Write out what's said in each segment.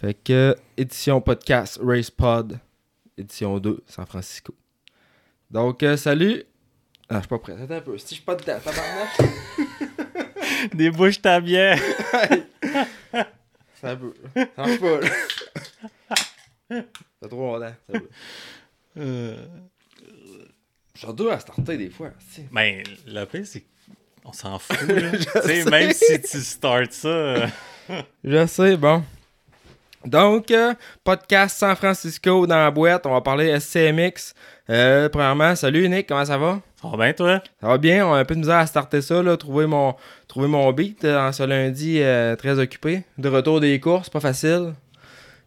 Fait que, édition podcast Race Pod, édition 2, San Francisco. Donc, euh, salut. Ah, je suis pas prêt. Attends un peu. Si je suis pas dedans, tabarnak. Débouche ta bière. Ça peut. Ça marche pas, là. C'est trop longtemps. ça peut. Euh, Je suis dur à starter des fois. Ben, le pire, c'est qu'on s'en fout. là. Tu sais, même si tu starts ça. euh, Je sais, bon. Donc, euh, podcast San Francisco dans la boîte. On va parler SCMX. Euh, premièrement, salut Nick, comment ça va? Ça va bien, toi? Ça va bien, on a un peu de misère à starter ça, là, trouver mon, trouver mon beat euh, en ce lundi euh, très occupé. De retour des courses, pas facile.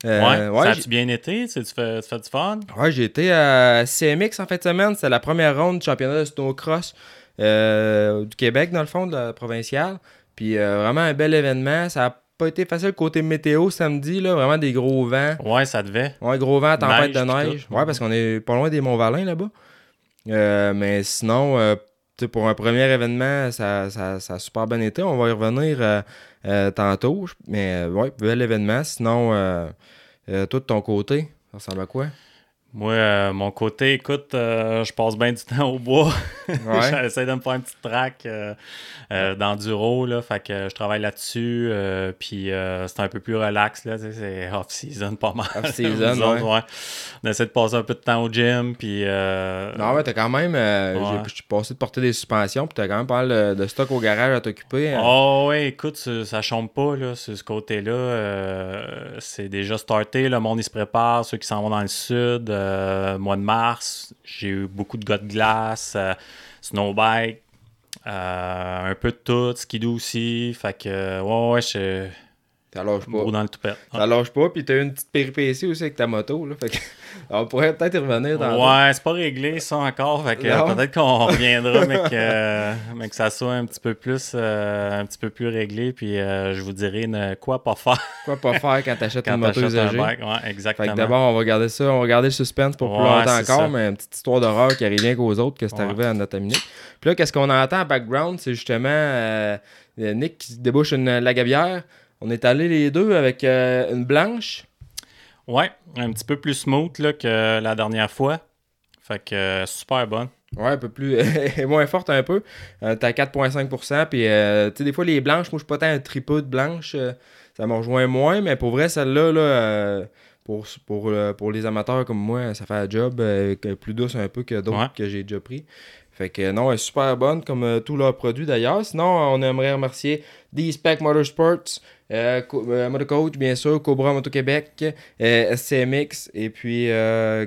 Euh, ouais. ça a-tu bien été? Tu, fais, tu fais du fun? ouais, j'ai été à CMX en fin de semaine. C'était la première ronde du championnat de snowcross du Québec, dans le fond, de la provinciale. Puis vraiment un bel événement. Ça a pas été facile côté météo samedi, là, vraiment des gros vents. Ouais, ça devait. Ouais, gros vent, tempête Neige, de neige. Ouais, parce qu'on est pas loin des Monts-Valin là-bas. Euh, mais sinon, euh, pour un premier événement, ça, ça, ça a super bien été. On va y revenir euh, tantôt. Mais ouais, bel événement. Sinon, toi de ton côté, ça ressemble à quoi? Moi, euh, mon côté, écoute, euh, je passe bien du temps au bois. Ouais. J'essaie de me faire une petite track euh, euh, d'enduro, là. Fait que je travaille là-dessus. puis c'est un peu plus relax, là. C'est off-season, pas mal. Off-season, ouais. ouais. On essaie de passer un peu de temps au gym. Puis. non, mais t'as quand même. Ouais. Je suis passé de porter des suspensions, puis t'as quand même pas mal de, stock au garage à t'occuper. hein. Oh ouais, écoute, ça, chompe pas là, sur ce côté-là. c'est déjà starté, le monde il se prépare, ceux qui s'en vont dans le sud, euh, mois de mars, j'ai eu beaucoup de gars de glace, euh, snowbike, euh, un peu de tout, skidoo aussi, fait que ouais ouais, je Ça lâche pas. gros dans le toupette. Ça lâche pas, puis t'as eu une petite péripétie aussi avec ta moto. Là, fait que, on pourrait peut-être y revenir dans Ouais, c'est pas réglé ça encore, fait que euh, peut-être qu'on reviendra, mais que, mais que ça soit un petit peu plus, euh, un petit peu plus réglé, puis euh, je vous dirai quoi pas faire quoi pas faire quand t'achètes une moto un usagée. Ouais, exactement. d'abord, on va garder ça, on va garder le suspense pour plus Ouais, longtemps encore, ça. mais une petite histoire d'horreur qui arrive bien qu'aux autres, que c'est Ouais. arrivé à notre Nick. Puis là, qu'est-ce qu'on entend en background, c'est justement euh, Nick qui débouche une lagabière. On est allés les deux avec euh, une blanche. Ouais, un petit peu plus smooth là, que la dernière fois. Fait que euh, super bonne. Ouais, un peu plus. moins forte un peu. Euh, T'as 4,5%. Puis, euh, tu sais, des fois, les blanches, moi, je suis pas tant un tripot de blanche. euh, ça me rejoint moins. Mais pour vrai, celle-là, là, pour, pour, pour les amateurs comme moi, ça fait un job plus douce un peu que d'autres Ouais. que j'ai déjà pris. Fait que non, elle est super bonne comme tous leurs produits d'ailleurs. Sinon, on aimerait remercier D-Spec Motorsports, euh, euh, Motocoach, bien sûr, Cobra Moto Québec, euh, SCMX, et puis euh,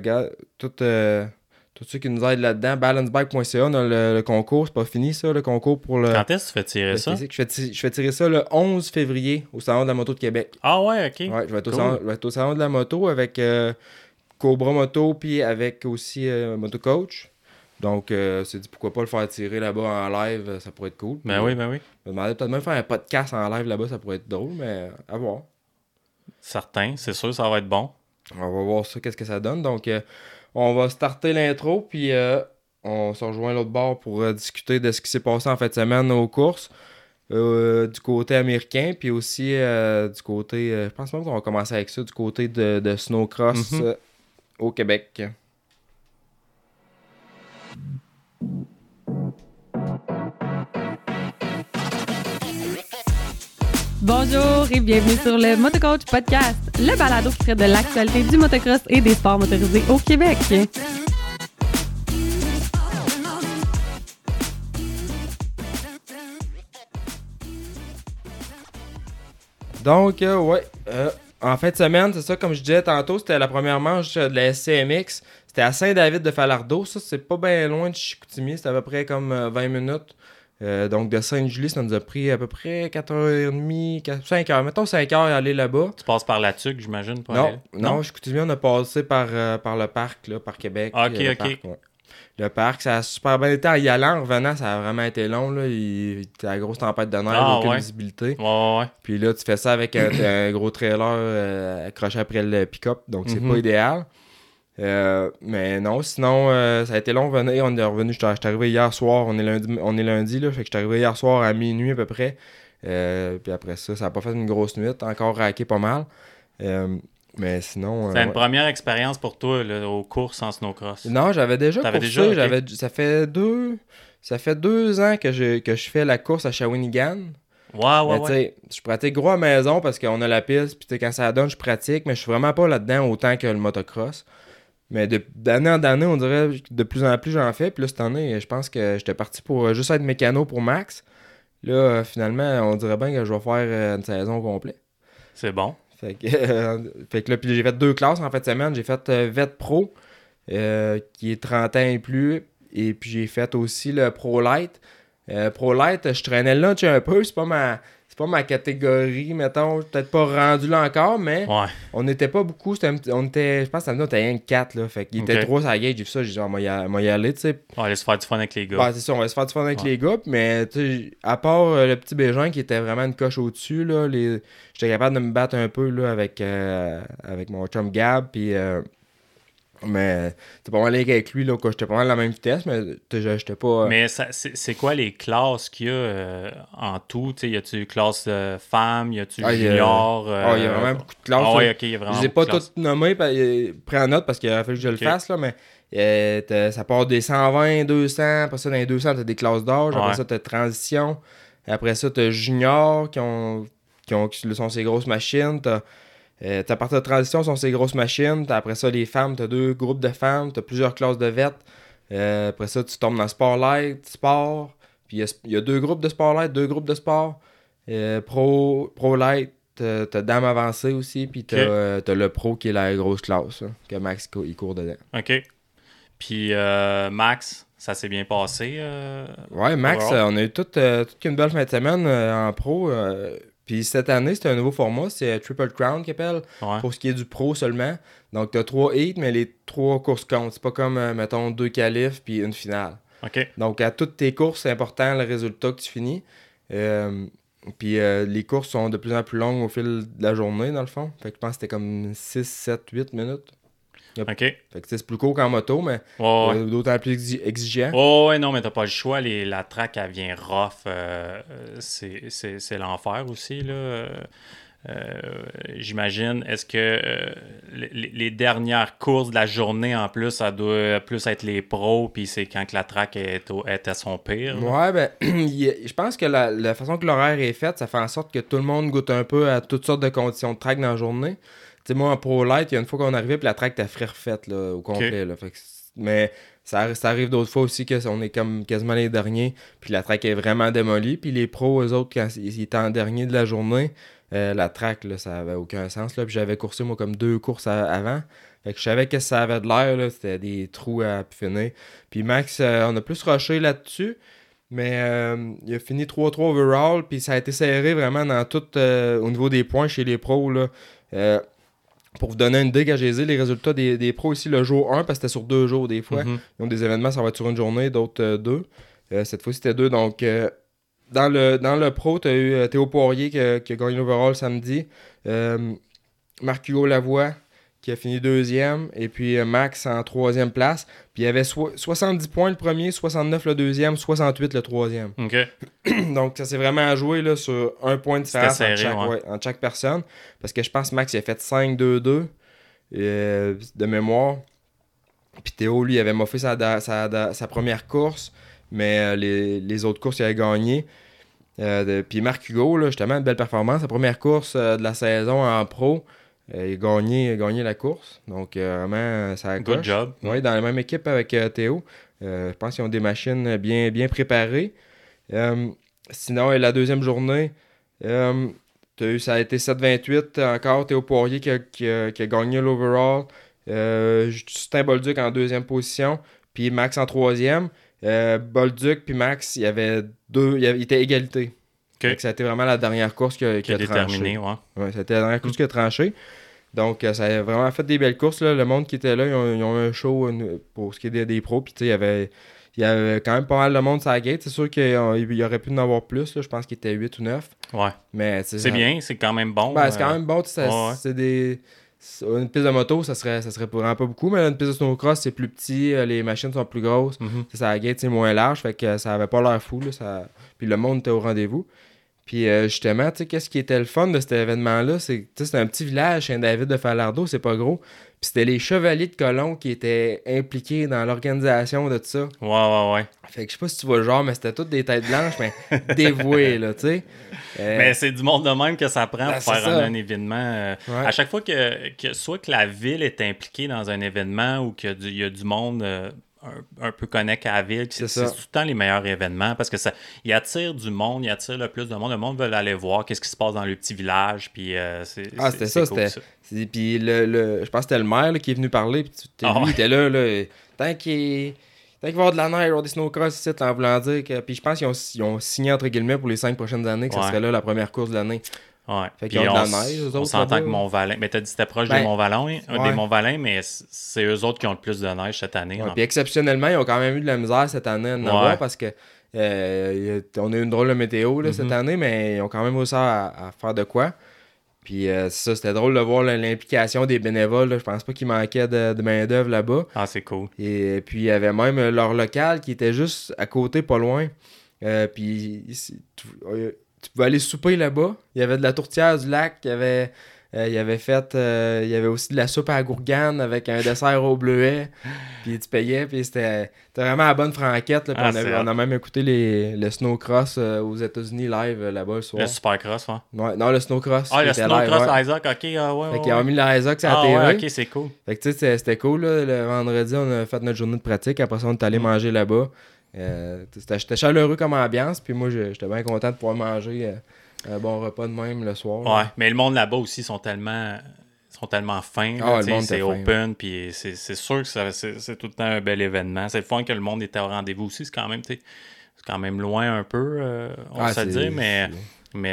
tout, euh, tous ceux qui nous aident là-dedans. Balancebike.ca, on a le, le concours, c'est pas fini ça, le concours pour le. Quand est-ce que tu fais tirer ça? Je fais, ti- je fais tirer ça le 11 février au Salon de la Moto de Québec. Ah ouais, ok. Ouais, je vais, être au salon, je vais être au salon de la moto avec Cobra Moto, puis avec aussi euh, Moto Coach. Donc, euh, c'est dit pourquoi pas le faire tirer là-bas en live, ça pourrait être cool. Ben Puis, oui, ben oui. Je me demandais peut-être même faire un podcast en live là-bas, ça pourrait être drôle, mais à voir. Certain, c'est sûr, ça va être bon. On va voir ça, qu'est-ce que ça donne. Donc, euh, on va starter l'intro, puis euh, on se rejoint à l'autre bord pour euh, discuter de ce qui s'est passé en fin de semaine aux courses. du côté américain, puis aussi du côté, je pense même qu'on va commencer avec ça, du côté de, de snowcross Mhm. euh, au Québec. Bonjour et bienvenue sur le Motocoach Podcast, le balado qui traite de l'actualité du motocross et des sports motorisés au Québec. Donc, euh, ouais, euh, en fin de semaine, c'est ça, comme je disais tantôt, c'était la première manche euh, de la SCMX. C'était à Saint-David de Falardeau. Ça, c'est pas bien loin de Chicoutimi. C'était à peu près comme euh, 20 minutes. Euh, donc, de Sainte-Julie, ça nous a pris à peu près 4h30, 4, 5h. Mettons 5h à aller là-bas. Tu passes par la tuque, j'imagine. pour Non, aller- non, Chicoutimi, on a passé par, euh, par le parc, là, par Québec. Ah, ok, euh, le ok. parc, ouais. Le parc, ça a super bien été. En y allant, en revenant, ça a vraiment été long. Là. Il, était la grosse tempête de neige, Ah, aucune ouais. visibilité. Ouais, ouais. Puis là, tu fais ça avec un, un gros trailer euh, accroché après le pick-up, donc c'est Mhm. pas idéal. Euh, mais non, sinon, euh, ça a été long de venir. On est revenu, j'étais j'étais arrivé hier soir, on est lundi, on est lundi là, fait que j'étais arrivé hier soir à minuit à peu près. Euh, puis après ça, ça a pas fait une grosse nuit, encore raqué pas mal. Mais sinon. C'est une ouais. première expérience pour toi là, aux courses en snowcross. Non, j'avais déjà T'avais coursé, déjà, j'avais ça fait deux ça fait deux ans que je, que je fais la course à Shawinigan. Ouais, ouais, mais ouais. je pratique gros à maison parce qu'on a la piste, puis quand ça donne, je pratique, mais je suis vraiment pas là-dedans autant que le motocross. Mais d'année en année, on dirait que de plus en plus j'en fais. Puis là, cette année, je pense que j'étais parti pour euh, juste être mécano pour Max. Là, euh, finalement, on dirait bien que je vais faire euh, une saison complète. C'est bon. Fait que, euh, fait que là, puis j'ai fait deux classes en fin de semaine. J'ai fait VET Pro, euh, qui est 30 ans et plus. Et puis j'ai fait aussi le Pro Light. Euh, Pro Light, je traînais là un peu. C'est pas ma. C'est pas ma catégorie, mettons, peut-être pas rendu là encore, mais Ouais. on n'était pas beaucoup. petit- on était, je pense que ça on était rien que 4, là. Fait qu'il était Ok. 3 sur la j'ai vu ça, j'ai dit, on va y a- on va y aller, tu sais. On va aller se faire du fun avec les gars. Ouais, c'est ça, on va se faire du fun avec Ouais. les gars, mais tu sais, à part euh, le petit Bégin qui était vraiment une coche au-dessus, là, les... j'étais capable de me battre un peu là, avec, euh, avec mon chum Gab, puis. euh, Mais c'était pas mal avec lui, là, quoi. J'étais pas mal à la même vitesse, mais j'étais pas. Mais ça- c'est quoi les classes qu'il y a euh, en tout? Tu sais, y a-tu classe euh, femme? Y a-tu Ah, il y a- junior? euh, Ah, il y a vraiment beaucoup de classes. Ah ouais, ok, il y a vraiment Je les ai pas toutes nommées, euh, pris en note parce qu'il aurait fallu que je le fasse, là, mais euh, ça part des 120, 200. Après ça, dans les 200, t'as des classes d'âge. Après Ouais. ça, t'as transition. Après ça, t'as junior qui ont, qui ont qui sont ces grosses machines. T'as euh, t'as à partir de transition, sont ces grosses machines. T'as après ça, les femmes, t'as deux groupes de femmes. T'as plusieurs classes de vêtements. Euh, après ça, tu tombes dans sport light, sport. Puis il y a- il y, a deux groupes de sport light, deux groupes de sport. Euh, pro, pro light, t'as t'as dame avancée aussi. Puis t'as Ok. euh, le pro qui est la grosse classe. là, que Max il court dedans. OK. Puis euh, Max, ça s'est bien passé. Ouais, Max, on a eu toute, toute une belle fin de semaine en pro. Puis cette année, c'est un nouveau format. C'est Triple Crown qu'ils appellent. Ouais. pour ce qui est du pro seulement. Donc, tu as trois hits, mais les trois courses comptent. C'est pas comme, euh, mettons, deux qualifs puis une finale. Donc, à toutes tes courses, c'est important le résultat que tu finis. Euh, puis euh, les courses sont de plus en plus longues au fil de la journée, dans le fond. Fait que je pense que c'était comme 6, 7, 8 minutes. OK. Fait que c'est plus court qu'en moto, mais ouais. d'autant plus exi- exigeant. Oh, ouais, non, mais t'as pas le choix. Les, la track, elle vient rough. euh, euh, c'est l'enfer aussi, là. Euh, J'imagine. Est-ce que euh, les, les dernières courses de la journée, en plus, ça doit plus être les pros, puis c'est quand que la track est, au- est à son pire? là? Ouais, ben, je pense que la, la façon que l'horaire est fait, ça fait en sorte que tout le monde goûte un peu à toutes sortes de conditions de track dans la journée. Tu sais, moi, en Pro Light, il y a une fois qu'on arrivait, puis la track était refaite, là, au complet, là. Fait que mais ça, ça arrive d'autres fois aussi qu'on est comme quasiment les derniers, puis la track est vraiment démolie. Puis les pros, eux autres, quand ils étaient en dernier de la journée, euh, la track, là, ça avait aucun sens, là. Puis j'avais coursé, moi, comme deux courses à- avant. Fait que je savais que ça avait de l'air, là. C'était des trous à finir. Puis Max, euh, on a plus rushé là-dessus. Mais euh, il a fini 3-3 overall, puis ça a été serré vraiment dans tout euh, au niveau des points chez les pros. Là. Euh, pour vous donner une idée, quand j'ai les résultats des, des pros ici le jour 1, parce que c'était sur deux jours des fois. Mhm. Ils ont des événements, ça va être sur une journée, d'autres euh, deux. Euh, cette fois, c'était deux. Donc, euh, dans, le, dans le pro, tu as eu Théo Poirier qui a, qui a gagné l'overall samedi. Marc-Hugo Lavoie qui a fini deuxième. Et puis euh, Max en troisième place. Puis il y avait so- 70 points le premier, 69 le deuxième, 68 le troisième. OK. Donc, ça s'est vraiment joué là, sur un point de différence entre, chaque, ouais. ouais, entre chaque personne. Parce que je pense que Max il a fait 5-2-2 euh, de mémoire. Puis Théo, lui, il avait moffé sa, sa, sa première course, mais euh, les, les autres courses, il avait gagné. Euh, puis Marc Hugo, là, justement, une belle performance. Sa première course de la saison en pro, il, a gagné, il a gagné la course. Donc, euh, vraiment, ça Good accroche. job. Oui, dans la même équipe avec euh, Théo. Euh, je pense qu'ils ont des machines bien, bien préparées. Euh, sinon, euh, la deuxième journée, euh, ça a été 7-28 encore. Théo Poirier qui a, qui a- qui a gagné l'overall. Euh, Justin Bolduc en deuxième position. Puis Max en troisième. Euh, Bolduc puis Max, il y avait deux. Il était égalité. Ça a été vraiment la dernière course qui a, Qui a qui a tranché. déterminé, ouais. Ouais, c'était la dernière course qui a tranché. Donc, euh, ça a vraiment fait des belles courses. là. Le monde qui était là, ils ont, ils ont eu un show euh, pour ce qui est des, des pros. Puis, tu sais, il y avait, il y avait quand même pas mal de monde sur la gate. C'est sûr qu'il aurait pu en avoir plus. là. Je pense qu'il était 8 ou 9. Ouais. Mais c'est bien, c'est quand même bon. Ben, c'est euh, quand même bon. ouais, ouais. C'est des. Une piste de moto, ça serait, ça serait vraiment pas beaucoup. Mais une piste de snowcross, c'est plus petit. euh, Les machines sont plus grosses. mhm. Ça, la gate, c'est moins large. Fait que ça avait pas l'air fou. Là, ça... Puis le monde était au rendez-vous. Puis euh, justement, tu sais, qu'est-ce qui était le fun de cet événement-là? C'est que c'est un petit village, Saint-David de Falardeau, c'est pas gros. Puis c'était les chevaliers de colon qui étaient impliqués dans l'organisation de tout ça. Ouais, ouais, ouais. Fait que je sais pas si tu vois le genre, mais c'était toutes des têtes blanches, mais dévouées, là, tu sais. Euh, Mais c'est du monde de même que ça prend Ben, pour faire un, un événement. euh, Ouais. À chaque fois que, que soit que la ville est impliquée dans un événement ou qu'il y a du monde un, un peu connecté à la ville, c'est tout le temps les meilleurs événements parce que ça il attire du monde, il attire le plus de monde. Le monde veut aller voir qu'est-ce qui se passe dans le petit village. Puis, euh, Ah, c'était ça, cool, c'était. Puis le, le- je pense que c'était le maire là, qui est venu parler. Puis tu- Ah lui, ouais. était là, là. Tant qu'il tant qu'il va y avoir de la neige, il va y avoir des snowcross ici, en voulant dire que. Puis je pense qu'ils ont, ont signé entre guillemets pour les cinq prochaines années que Ouais. ça serait là la première course de l'année. Ouais. Fait qu'ils ont de la neige, eux on autres, s'entend que Mont-Valin. Mais t'as dit que c'était proche Ben, des Mont-Valin, euh, ouais. des Mont-Valin, mais c'est eux autres qui ont le plus de neige cette année. Ouais, en- puis exceptionnellement, ils ont quand même eu de la misère cette année à en avoir parce que euh, on a eu une drôle de météo là, cette Mhm. année, mais ils ont quand même réussi à, à faire de quoi. Puis euh, ça, c'était drôle de voir l'implication des bénévoles. là. Je pense pas qu'il manquait de, de main-d'œuvre là-bas. Ah, c'est cool. Et puis il y avait même leur local qui était juste à côté, pas loin. Euh, puis tu, pouvais aller souper là-bas. Il y avait de la tourtière du lac. Il y avait, euh, il y avait fait. euh, il y avait aussi de la soupe à la gourgane avec un dessert au bleuet. Puis tu payais. Puis c'était vraiment la bonne franquette. là. Puis Ah, on, avait- on a même écouté les, le snowcross euh, aux États-Unis live euh, là-bas le soir. Le Supercross, ouais. Ouais, non, le snowcross. Ah, le Snowcross ouais. Isaac, ok, ah, ouais, Fait ouais, qu'ils ont ouais. mis la Isaac sur la Ah, télé. ouais, ok, c'est cool. Fait que tu sais, c'était- c'était cool. Là. Le vendredi, on a fait notre journée de pratique. Après ça, on est allé Mm. manger là-bas. Euh, c'était j'étais chaleureux comme ambiance. Puis moi, j'étais bien content de pouvoir manger euh, un bon repas de même le soir. Ouais, mais le monde là-bas aussi sont tellement sont tellement fins. Ah, c'est open, puis c'est sûr que c'est tout le temps un bel événement. C'est le fun que le monde était au rendez-vous aussi. C'est quand même, c'est quand même loin un peu, euh, on Ah, va se le c'est- dire, mais,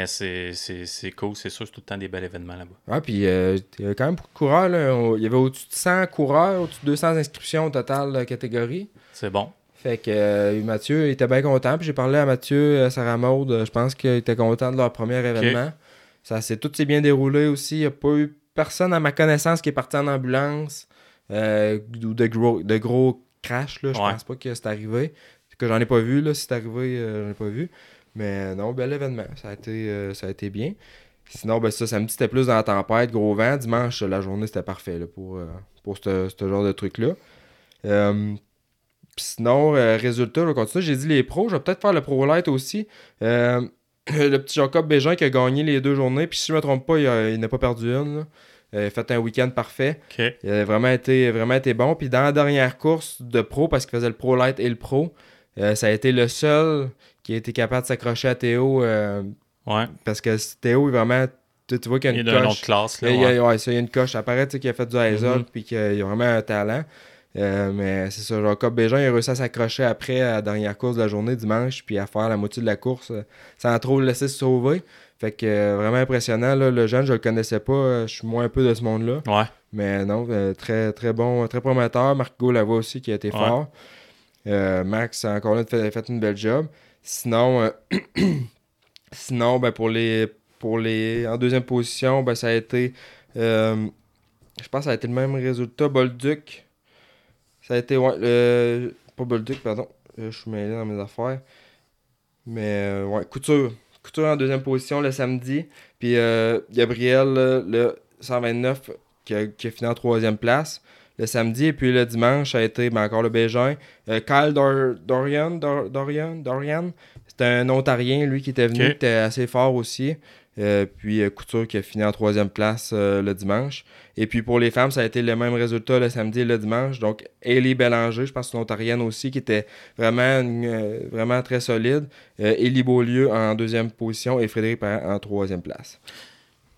c'est- mais c'est cool. C'est sûr, c'est tout le temps des bels événements là-bas. Ouais, puis euh, il y avait quand même beaucoup de coureurs. Là. Il y avait au-dessus de 100 coureurs, au-dessus de 200 inscriptions au total de catégorie. C'est bon. Fait que euh, Mathieu il était bien content. Puis j'ai parlé à Mathieu, euh, Sarah Maud. euh, Je pense qu'il était content de leur premier événement. Ça s'est tout s'est bien déroulé aussi. Il n'y a pas eu personne à ma connaissance qui est parti en ambulance euh, ou de gros, de gros crash. Là. Je Ouais. pense pas que c'est arrivé. Que j'en ai pas vu. Là. Si c'est arrivé, euh, j'en ai pas vu. Mais non, bel événement. Ça a été, ça a été bien. Sinon, ben ça, samedi, c'était plus dans la tempête, gros vent. Dimanche, la journée, c'était parfait là, pour, pour ce ce genre de truc-là. Euh, puis sinon, euh, résultat, je vais continuer. J'ai dit les pros. Je vais peut-être faire le Pro Light aussi. Euh, le petit Jacob Bégin qui a gagné les deux journées. Puis si je ne me trompe pas, il, il n'a pas perdu une. là. Il a fait un week-end parfait. Il a vraiment été, vraiment été bon. Puis dans la dernière course de pro, parce qu'il faisait le Pro Light et le Pro, euh, ça a été le seul qui a été capable de s'accrocher à Théo. euh, Ouais. parce que Théo, est vraiment. Tu, tu vois qu'il y a Il une est d'une coche. autre classe. Là, Il y a- ouais. ouais, ça, il y a une coche. Ça paraît qu'il a fait du ISOL Mhm. puis qu'il a vraiment un talent. Euh, mais c'est ça, Jacob Bégin, il a réussi à s'accrocher après à la dernière course de la journée dimanche, puis à faire la moitié de la course euh, sans trop le laisser se sauver. Fait que euh, vraiment impressionnant. Là, le jeune, je le connaissais pas. je suis moins un peu de ce monde-là. Ouais. Mais non, très très bon, très prometteur. Marco Lavoie aussi qui a été Ouais. fort. Max, encore là, fait, fait une belle job. Sinon, sinon ben, pour les. Pour les. En deuxième position, ben, ça a été. je pense que ça a été le même résultat. Bolduc. Ça a été. Ouais, le- pas Bolduc, pardon. Euh, je suis mêlé dans mes affaires. Mais euh, ouais, Couture. Couture en deuxième position le samedi. Puis euh, Gabriel, le 129, qui a, qui a fini en troisième place le samedi. Et puis le dimanche, ça a été ben, encore le Bégin. Euh, Kyle Dor- Dorian, Dor- Dorian, Dorian, c'était un Ontarien, lui, qui était venu, qui était assez fort aussi. Euh, puis euh, Couture qui a fini en troisième place euh, le dimanche. Et puis pour les femmes, ça a été le même résultat le samedi et le dimanche. Donc Ellie Bélanger, je pense une Ontarienne aussi, qui était vraiment, vraiment très solide. Élie Beaulieu en deuxième position et Frédéric Parent en troisième place.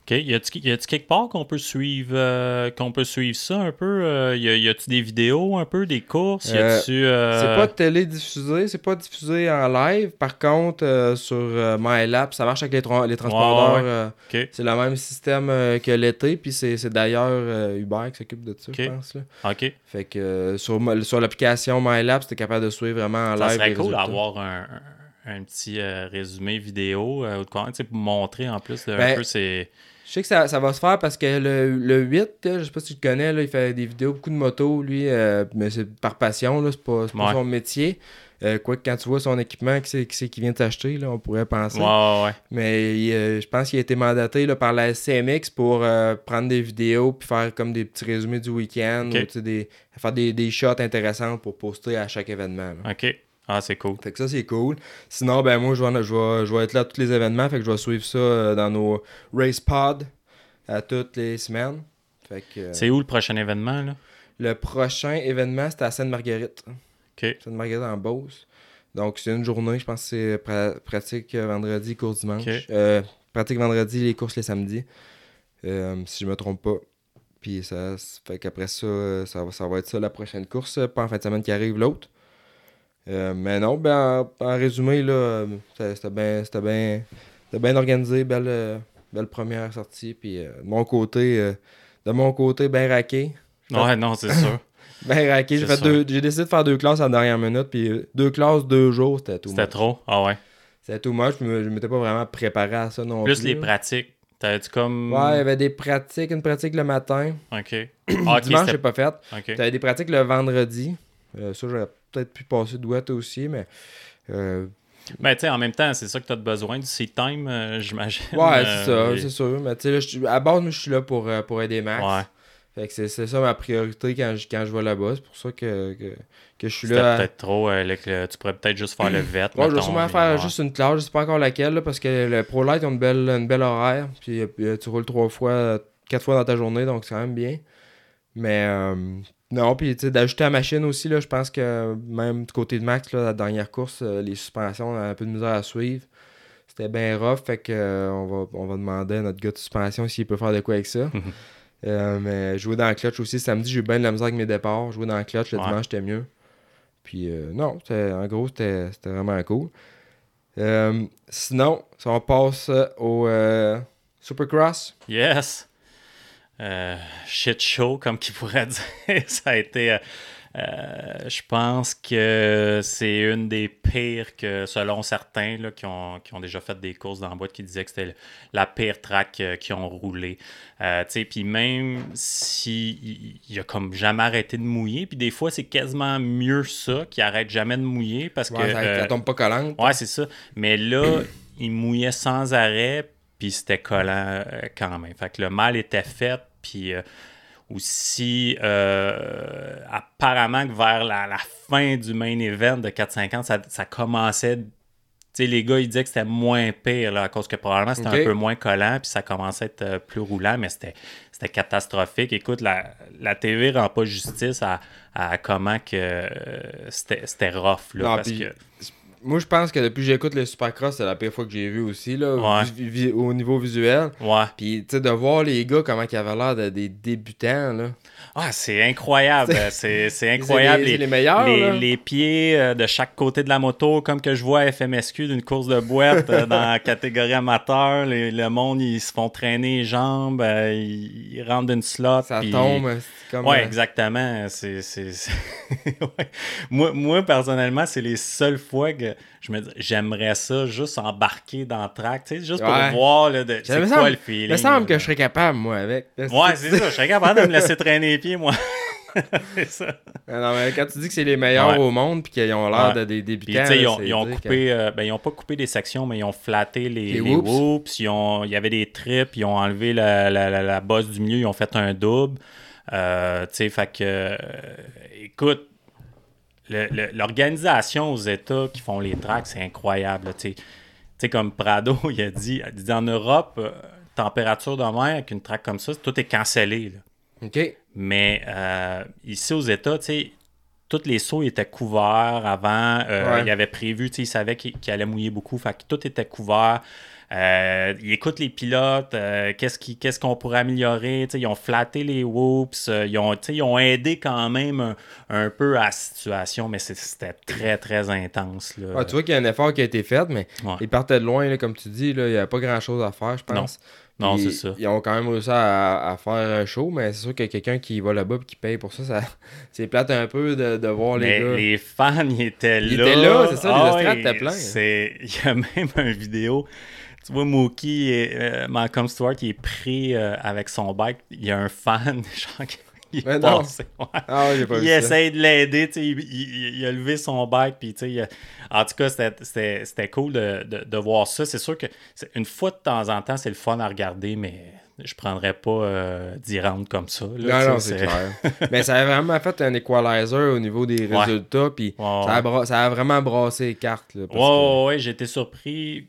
OK. Y a-tu quelque part qu'on peut suivre euh, qu'on peut suivre ça un peu? Euh, y a- y a-tu des vidéos un peu, des courses? Y a-tu. euh, C'est pas télédiffusé, c'est pas diffusé en live. Par contre, euh, sur euh, MyLab, ça marche avec les, tra- les transpondeurs. Ouais, ouais. euh, OK. c'est le même système euh, que l'été, puis c'est d'ailleurs euh, Uber qui s'occupe de ça, je pense. là. OK. Fait que euh, sur, l'application MyLab, c'était capable de suivre vraiment en Ça live. serait les cool d'avoir un, petit euh, résumé vidéo euh, ou de quoi, pour montrer en plus de, un Ben, peu c'est. Je sais que ça, ça va se faire parce que le, le 8, là, je sais pas si tu le connais, là, il fait des vidéos, beaucoup de motos, lui, euh, mais c'est par passion, c'est pas, pas Ouais. son métier. Euh, Quoique quand tu vois son équipement, qui c'est qui, qui vient là, on pourrait penser. Ouais, ouais, ouais. Mais il, euh, je pense qu'il a été mandaté là, par la SCMX pour euh, prendre des vidéos puis faire comme des petits résumés du week-end ou des, faire des, des shots intéressants pour poster à chaque événement. là. OK. Ah, c'est cool. Fait que ça, c'est cool. Sinon, ben moi, je vais, je, vais, je vais être là à tous les événements. Fait que je vais suivre ça euh, dans nos race pods à toutes les semaines. Fait que euh, C'est où le prochain événement, là? le prochain événement, c'est à Sainte-Marguerite. OK. Sainte-Marguerite en Beauce. Donc, c'est une journée, je pense que c'est pra- pratique euh, vendredi, course dimanche. Euh, pratique vendredi, les courses les samedis. Euh, si je me trompe pas. Puis ça, ça fait qu'après ça, ça va, ça va être ça la prochaine course, pas en fin de semaine qui arrive l'autre. Euh, mais non, ben, en, en résumé, là, c'était bien c'était bien c'était bien organisé, belle, euh, belle première sortie. Puis euh, de mon côté, euh, de mon côté, bien raqué. Ouais, non, c'est sûr. Ben raqué. J'ai décidé de faire deux classes à la dernière minute. Puis deux classes, deux jours, c'était tout C'était trop? Ah ouais. C'était tout moche. Je je m'étais pas vraiment préparé à ça non Plus plus. les pratiques. T'avais-tu comme... Ouais, il y avait des pratiques, une pratique le matin. OK. Ah, OK, Dimanche, j'ai pas fait. OK. T'avais des pratiques le vendredi. Euh, ça, j'aurais peut-être pu passer douette aussi, mais. euh, Ben, tu sais, en même temps, c'est ça que t'as besoin du seat time, euh, j'imagine. ouais, Euh, c'est ça, et- c'est sûr. Mais tu sais, à base, moi, je suis là pour, euh, pour aider Max. Ouais. Fait que c'est ça ma priorité quand je, quand je vais là-bas. C'est pour ça que, que, que je suis là. à- peut-être trop. euh, le- le- tu pourrais peut-être juste faire le vet. Ouais, je vais sûrement faire ouais. juste une classe, je sais pas encore laquelle, là, parce que le Pro Light a une belle, une belle horaire. Puis, tu roules trois fois, quatre fois dans ta journée, donc c'est quand même bien. Mais euh, non, puis tu sais, d'ajouter la machine aussi, là, je pense que même du côté de Max, là, la dernière course, euh, les suspensions, on a un peu de misère à suivre. C'était bien rough, fait que euh, on, va, on va demander à notre gars de suspension s'il peut faire de quoi avec ça. Euh, mais jouer dans le clutch aussi, samedi, j'ai eu bien de la misère avec mes départs. Jouer dans le clutch, le Ouais. dimanche, c'était mieux. Puis euh, non, en gros, c'était vraiment cool. Sinon, si on passe au Supercross. Yes. Euh, shit show, comme qu'il pourrait dire. ça a été. euh, euh, je pense que c'est une des pires que, selon certains là, qui, ont, qui ont déjà fait des courses dans la boîte, qui disaient que c'était la pire track euh, qu'ils ont roulé. Euh, tu sais, puis même si il, a comme jamais arrêté de mouiller, puis des fois c'est quasiment mieux ça qu'il arrête jamais de mouiller parce Ouais, que ça, tombe pas collante. Ouais, c'est ça. Mais là, il mouillait sans arrêt, puis c'était collant quand même. Fait que le mal était fait, puis euh, aussi, euh, apparemment que vers la, la fin du main event de 450, ça, ça commençait. Tu sais, les gars, ils disaient que c'était moins pire, là, à cause que probablement c'était un peu moins collant, puis ça commençait à être euh, plus roulant, mais c'était catastrophique. Écoute, la, la TV rend pas justice à, à comment que euh, c'était rough, là, Non, parce puis- que... Moi, je pense que depuis que j'écoute le Supercross, c'est la pire fois que j'ai vu aussi, là, Ouais. au niveau visuel. Ouais. Puis, tu sais, de voir les gars, comment ils avaient l'air de, des débutants, là. Ah, c'est incroyable. C'est incroyable. les, Les, meilleurs, les- les pieds euh, de chaque côté de la moto, comme que je vois à FMSQ d'une course de boîte euh, dans la catégorie amateur. les- le monde, ils se font traîner les jambes, euh, ils, ils rentrent d'une slot. Ça tombe, c'est comme... Ouais, exactement. C'est- Ouais. moi, moi, personnellement, c'est les seules fois que je me dis, j'aimerais ça juste embarquer dans le track, tu sais, juste pour voir là, de, c'est quoi semble- le feeling. Il me semble que je serais capable, moi, avec. Ouais, c'est ça. Je serais capable de me laisser traîner les pieds, moi. c'est ça. Non, mais quand tu dis que c'est les meilleurs Ouais. au monde puis qu'ils ont l'air Ouais. de des débutants. ils ont, ils ont coupé, euh, ben, ils ont pas coupé des sections, mais ils ont flatté les, Les les whoops. whoops. Ils ont, il y avait des trips, ils ont enlevé la, la, la, la bosse du milieu, ils ont fait un double. Euh, tu sais, fait que, euh, écoute, l'organisation aux États qui font les tracks, c'est incroyable. Tu sais, comme Prado, il a dit, il dit en Europe, euh, température de mer avec une track comme ça, tout est cancellé. là. Ok. Mais euh, ici aux États, tu sais, tous les sauts étaient couverts avant. Euh, Ouais. Il avait prévu, tu sais, il savait qu'il allait mouiller beaucoup. Fait que tout était couvert. Euh, il écoute les pilotes, euh, qu'est-ce qui- qu'est-ce qu'on pourrait améliorer. Ils ont flatté les whoops, euh, ils, ont, ils ont aidé quand même un, un peu à la situation, mais c'était très, très intense. Là. Ouais, tu vois qu'il y a un effort qui a été fait, mais Ouais. ils partaient de loin, là, comme tu dis. là, Il n'y a pas grand-chose à faire, je pense. Non, c'est ça. Ils ont quand même réussi à, à faire un show, mais c'est sûr que quelqu'un qui va là-bas et qui paye pour ça, ça c'est plate un peu de, de voir les gars. les fans, ils étaient Ils là. étaient là, c'est ça, les Ah étaient pleins. c'est- Il y a même une vidéo. Tu vois, Mookie, et, euh, Malcolm Stewart, il est pris euh, avec son bike. Il y a un fan, genre, qui- il est Mais non. passé, ouais. Ah ouais, pas il essaye de l'aider, il, il- il a levé son bike, puis il a- en tout cas, c'était- cool de, de- de voir ça. C'est sûr que une fois de temps en temps, c'est le fun à regarder, mais je prendrais pas euh, d'y rendre comme ça. là, Non, non, c'est clair. Mais ça a vraiment fait un equalizer au niveau des résultats, puis Ouais, ça, ça a vraiment brassé les cartes. Là, parce Ouais, que- été surpris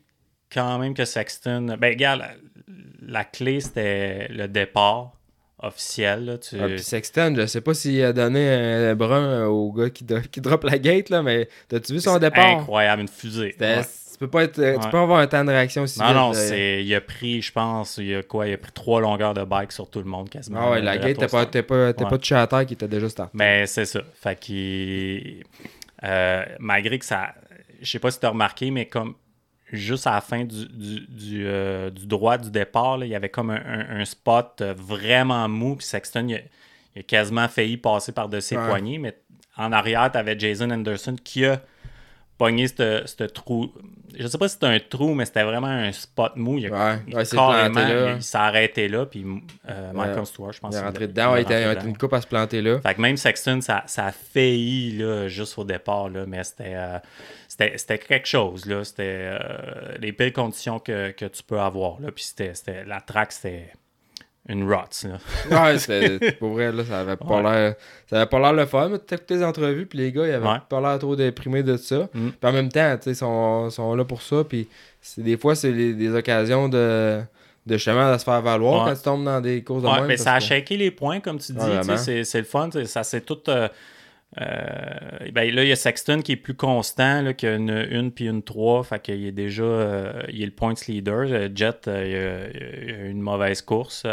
quand même que Sexton. Ben, regarde, la, la clé, c'était le départ officiel. Là, tu... Ah, puis Sexton, je sais pas s'il a donné un brun au gars qui, do- qui drop la gate, là, mais t'as-tu vu son C'est départ? Incroyable, une fusée. Ouais. Tu peux pas être, tu Ouais. peux avoir un temps de réaction aussi Non, vite, non, là. c'est, il a pris, je pense, il a quoi, il a pris trois longueurs de bike sur tout le monde quasiment. Ah ouais, la gate, t'as retour pas, t'as pas, t'as Ouais. pas touché à terre qui était déjà start. Mais c'est ça. Fait qu'il. euh, malgré que ça. Je sais pas si tu as remarqué, mais comme juste à la fin du, du, du, euh, du droit du départ, là, il y avait comme un, un- un spot euh, vraiment mou. Puis Sexton, il a, il a quasiment failli passer par-dessus ses Ouais. poignets. Mais en arrière, tu avais Jason Anderson qui a pogné ce trou. Je sais pas si c'était un trou, mais c'était vraiment un spot mou. Il a Ouais, il- ouais, c'est carrément, planté là. il s'est arrêté là. Puis euh, Malcolm Stewart, je pense. Il est rentré dedans, il il était- dedans. une coupe à se planter là. Fait que même Sexton, ça, ça a failli là, juste au départ, là, mais c'était, euh, c'était, quelque chose. Là. C'était euh, les pires conditions que, que tu peux avoir. Là. Puis c'était, la track, c'était une rot. Là. Ouais, c'était pour vrai, là, ça avait pas Ouais. l'air. Ça avait pas l'air le fun, mais écouté les entrevues, puis les gars, ils avaient Ouais. pas l'air trop déprimés de ça. Mm. Puis en même temps, tu sais, ils sont, sont là pour ça, puis des fois, c'est des occasions de, de justement de se faire valoir Ouais. quand tu tombes dans des courses de Ouais, même. mais ça a que- shaké les points, comme tu dis. Ouais, c'est, le fun. Ça, c'est tout. euh, euh, ben là, il y a Sexton qui est plus constant, là, a une 1 puis une 3. Fait qu'il est déjà euh, il est le points leader. Euh, Jet, euh, il, a, il a eu une mauvaise course.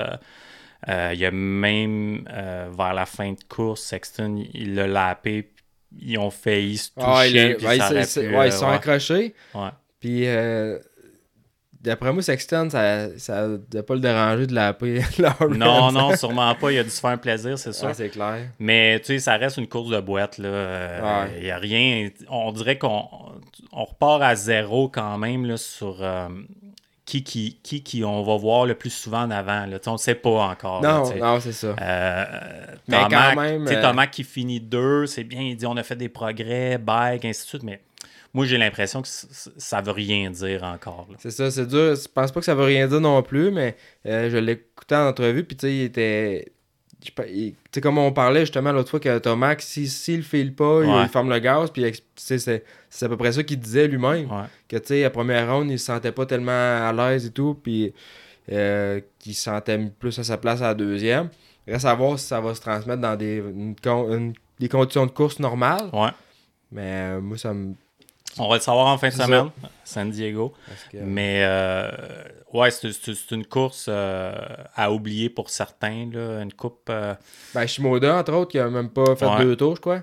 Il y a même vers la fin de course, Sexton, il l'a lapé. Ils ont failli se toucher. Ah, il ouais, c'est- c'est- ouais, euh, ils sont accrochés. Puis d'après moi, Sexton, ça ça devait pas le déranger de la paix. Non, non, sûrement pas. Il a dû se faire un plaisir, c'est sûr. Ouais, c'est clair. Mais tu sais, ça reste une course de boîte. Il Ouais. n'y a rien. On dirait qu'on on repart à zéro quand même là, sur euh, qui, qui, qui, qui on va voir le plus souvent en avant. Là. On ne sait pas encore. Non, non, c'est ça. Euh, Mais Thomas, quand même, tu sais, euh, Thomas qui finit deux, c'est bien, il dit on a fait des progrès, bike, ainsi de suite, mais moi j'ai l'impression que ça veut rien dire encore. C'est ça, c'est dur. Je pense pas que ça veut rien dire non plus, mais euh, je l'écoutais en entrevue, puis tu sais, il était. Tu sais, comme on parlait justement l'autre fois que Thomas, s'il si, le file pas, il- Ouais. il ferme le gaz, puis c'est à peu près ça qu'il disait lui-même. Ouais. Que tu sais, la première ronde, il se sentait pas tellement à l'aise et tout, puis euh, qu'il se sentait plus à sa place à la deuxième. Reste à voir si ça va se transmettre dans des, une con- une- des conditions de course normales, Ouais. mais euh, moi, ça me. On va le savoir en fin de semaine, San Diego. que- Mais euh, ouais, c'est une course euh, à oublier pour certains. Là. Une coupe euh, Ben, Shimoda, entre autres, qui a même pas fait Ouais. deux tours, je crois.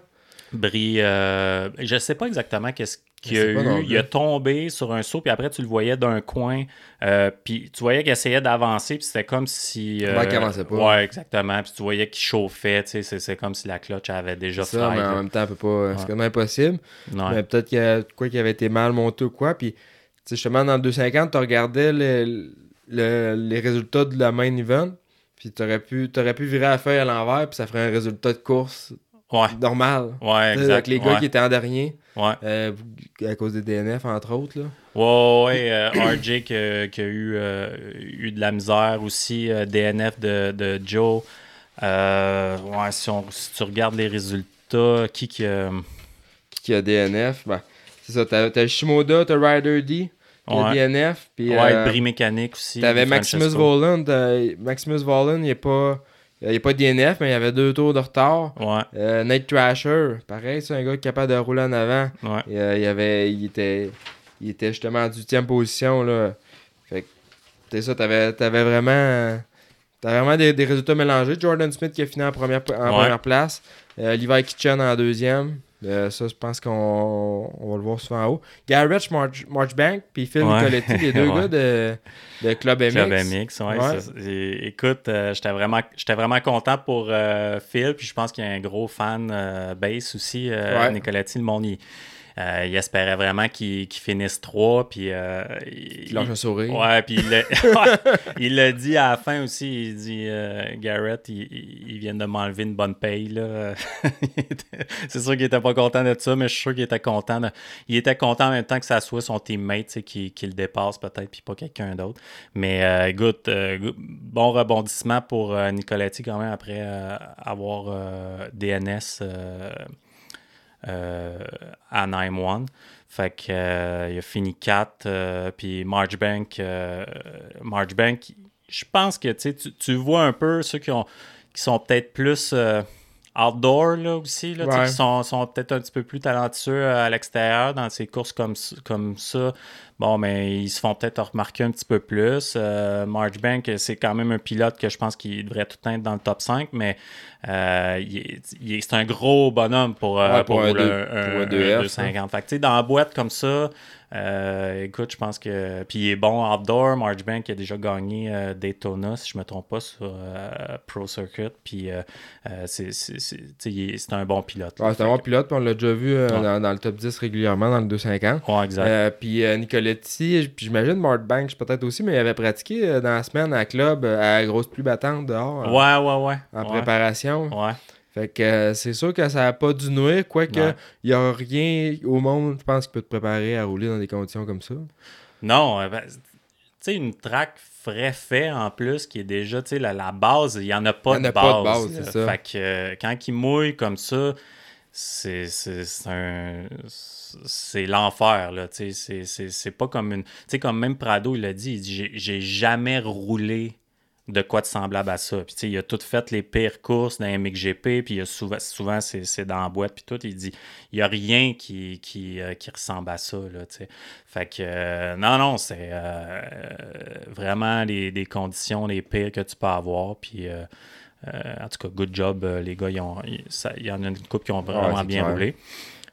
euh, je sais pas exactement qu'est-ce Je a non eu. Il a tombé sur un saut, puis après tu le voyais d'un coin. euh, puis tu voyais qu'il essayait d'avancer, puis c'était comme si. Ouais, qu'il avançait pas. Ouais, exactement. Puis tu voyais qu'il chauffait. tu sais, C'est comme si la clutch avait déjà fried, mais en même temps, peut pas. C'est Ouais. comme impossible. Ouais. Mais peut-être qu'il y a quoi qui avait été mal monté ou quoi. Puis, tu sais, justement, dans le 250, tu regardais le- le- les résultats de la main event. Puis, tu aurais pu, t'aurais pu virer la feuille à l'envers. Puis, ça ferait un résultat de course Ouais, normal. ouais, exact. Avec les gars ouais. qui étaient en dernier. Ouais. euh, à cause des DNF, entre autres. Là. Ouais, ouais, euh, RJ qui, a- qui a eu, euh, eu de la misère aussi, euh, DNF de, de Joe. Euh, ouais, si, on- si tu regardes les résultats, qui qui a- Qui a DNF. Ben, c'est ça. T'as, t'as Shimoda, t'as Ryder D. Qui Ouais. DNF. Puis, Ouais, euh, bris mécanique aussi. T'avais Maximus euh, Maximus Voland, il n'est pas. Il n'est pas DNF, mais il y avait deux tours de retard. Ouais, Euh, Nate Trasher, pareil, c'est un gars qui est capable de rouler en avant. ouais. Et, euh, il, avait, il, était, il était justement en 8 position. Là. Fait que, c'est ça, t'avais, t'avais vraiment, t'avais vraiment des, des résultats mélangés. Jordan Smith qui a fini en première, en Ouais. première place. Euh, Levi Kitchen en deuxième. Euh, ça, je pense qu'on on va le voir souvent en haut. Garrett March, Marchbank puis Phil Ouais. Nicoletti, les deux Ouais. gars de, de Club MX. Club MX, ouais. Ça- écoute, euh, j'étais vraiment, vraiment content pour euh, Phil, puis je pense qu'il y a un gros fan base aussi. Nicoletti, le monde, il- euh, il espérait vraiment qu'il finisse 3. Puis, euh, il lâche un sourire. Ouais, puis il l'a dit à la fin aussi. Il dit euh, Garrett, il, vient de m'enlever une bonne paye. C'est sûr qu'il était pas content de ça, mais je suis sûr qu'il était content. Il était content en même temps que ça soit son teammate qui, qui le dépasse peut-être, puis pas quelqu'un d'autre. Mais écoute, bon rebondissement pour Nicoletti quand même après avoir DNS. Euh, à 9-1. Fait que, euh, il a fini 4. Euh, puis Marchbank, Marchbank, je pense que tu, tu vois un peu ceux qui, ont, qui sont peut-être plus outdoor là, aussi, là, qui sont, sont peut-être un petit peu plus talentueux à l'extérieur dans ces courses comme, comme ça. Bon, mais ils se font peut-être remarquer un petit peu plus. Euh, Marchbank, c'est quand même un pilote que je pense qu'il devrait tout être dans le top 5, mais euh, c'est un gros bonhomme pour, euh, pour, un, 250. Fait que, dans la boîte comme ça, euh, écoute, je pense que. Puis il est bon outdoor. Marchbank a déjà gagné euh, Daytona, si je ne me trompe pas, sur euh, Pro Circuit. Puis c'est un bon pilote. c'est un bon pilote, puis on l'a déjà vu dans, le top 10 régulièrement dans le 250. Ouais, exact. puis Nicoletti, puis j'imagine Marchbank peut-être aussi, mais il avait pratiqué dans la semaine à club à grosse pluie battante dehors. Ouais, ouais, ouais. En préparation. Ouais. Fait que euh, c'est sûr que ça n'a pas dû nuire, quoique il n'y a rien au monde, je pense, qui peut te préparer à rouler dans des conditions comme ça. Non, euh, ben, tu sais, une track frais fait en plus, qui est déjà, tu sais, la, la, base, il n'y en a pas de base. Pas de base c'est ça. Fait que euh, quand il mouille comme ça, c'est un c'est l'enfer là tu sais c'est pas comme une tu sais comme même Prado il a dit il dit j'ai jamais roulé de quoi de semblable à ça. Puis, tu sais, il a tout fait les pires courses dans MXGP, puis il a souvent, souvent c'est, dans la boîte, puis tout. Il dit, il n'y a rien qui, qui, euh, qui, ressemble à ça, là, tu sais. Fait que, euh, non, non, c'est euh, vraiment les, des conditions les pires que tu peux avoir, puis... en tout cas, good job, les gars. Il y en a une couple qui ont vraiment bien roulé.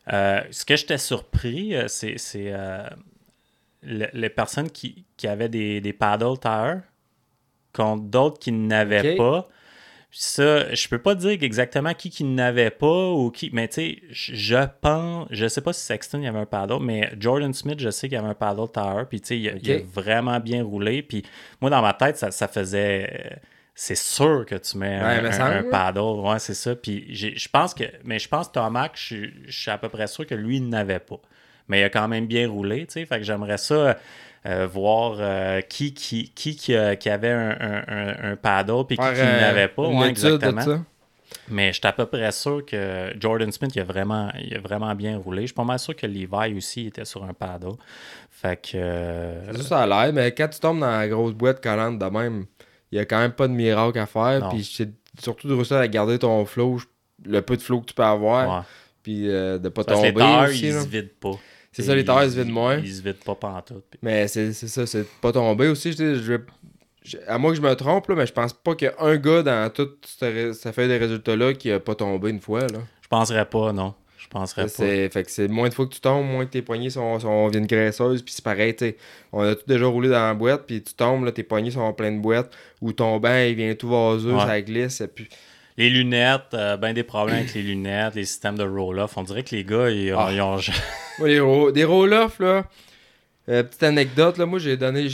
Ce que j'étais surpris, c'est, les personnes qui, qui avaient des, des paddle tires contre d'autres qui n'avaient pas. Ça, je peux pas dire exactement qui qui n'avait pas ou qui. Mais tu sais, je pense. Je sais pas si Sexton y avait un paddle, mais Jordan Smith, je sais qu'il y avait un paddle tower. Puis tu sais, il, a vraiment bien roulé. Puis moi, dans ma tête, ça, faisait. C'est sûr que tu mets un, paddle. Ouais, c'est ça. Puis je pense que. Mais je pense que Tomac, je, je suis à peu près sûr que lui, il n'avait pas. Mais il a quand même bien roulé, tu sais. Fait que j'aimerais ça euh, voir euh, qui, qui, qui, qui, avait un, un, un paddle puis qui, qui n'avait pas. exactement. Mais je suis à peu près sûr que Jordan Smith il a, vraiment, il a vraiment bien roulé. Je suis pas mal sûr que Levi aussi était sur un paddle. Fait que. Euh, ça, ça a l'air, mais quand tu tombes dans la grosse boîte collante de même, il n'y a quand même pas de miracle à faire. Puis c'est surtout de réussir à garder ton flow, le peu de flow que tu peux avoir. Puis de de pas tomber. Les aussi, ils se vident pas. C'est ça, les tailles se vident moins. Ils se vident pas pantoute. Mais c'est ça, c'est pas tombé aussi. Je, je, à moins que je me trompe, là, mais je pense pas qu'il y a un gars dans toute ça fait des résultats-là qui a pas tombé une fois. Là. Je penserais pas, non. Penserais pas. Fait que c'est moins de fois que tu tombes, moins que tes poignées sont, sont viennent graisseuses. Puis c'est pareil, tu On a tout déjà roulé dans la boîte, puis tu tombes, là, tes poignées sont pleines de boîtes, ou ton banc, il vient tout vaseux, ça glisse. Et puis les lunettes, euh, ben des problèmes avec les lunettes, les systèmes de roll-off. On dirait que les gars, ils, ont. Ah. des roll-off, là. Euh, petite anecdote, là, moi, j'ai donné.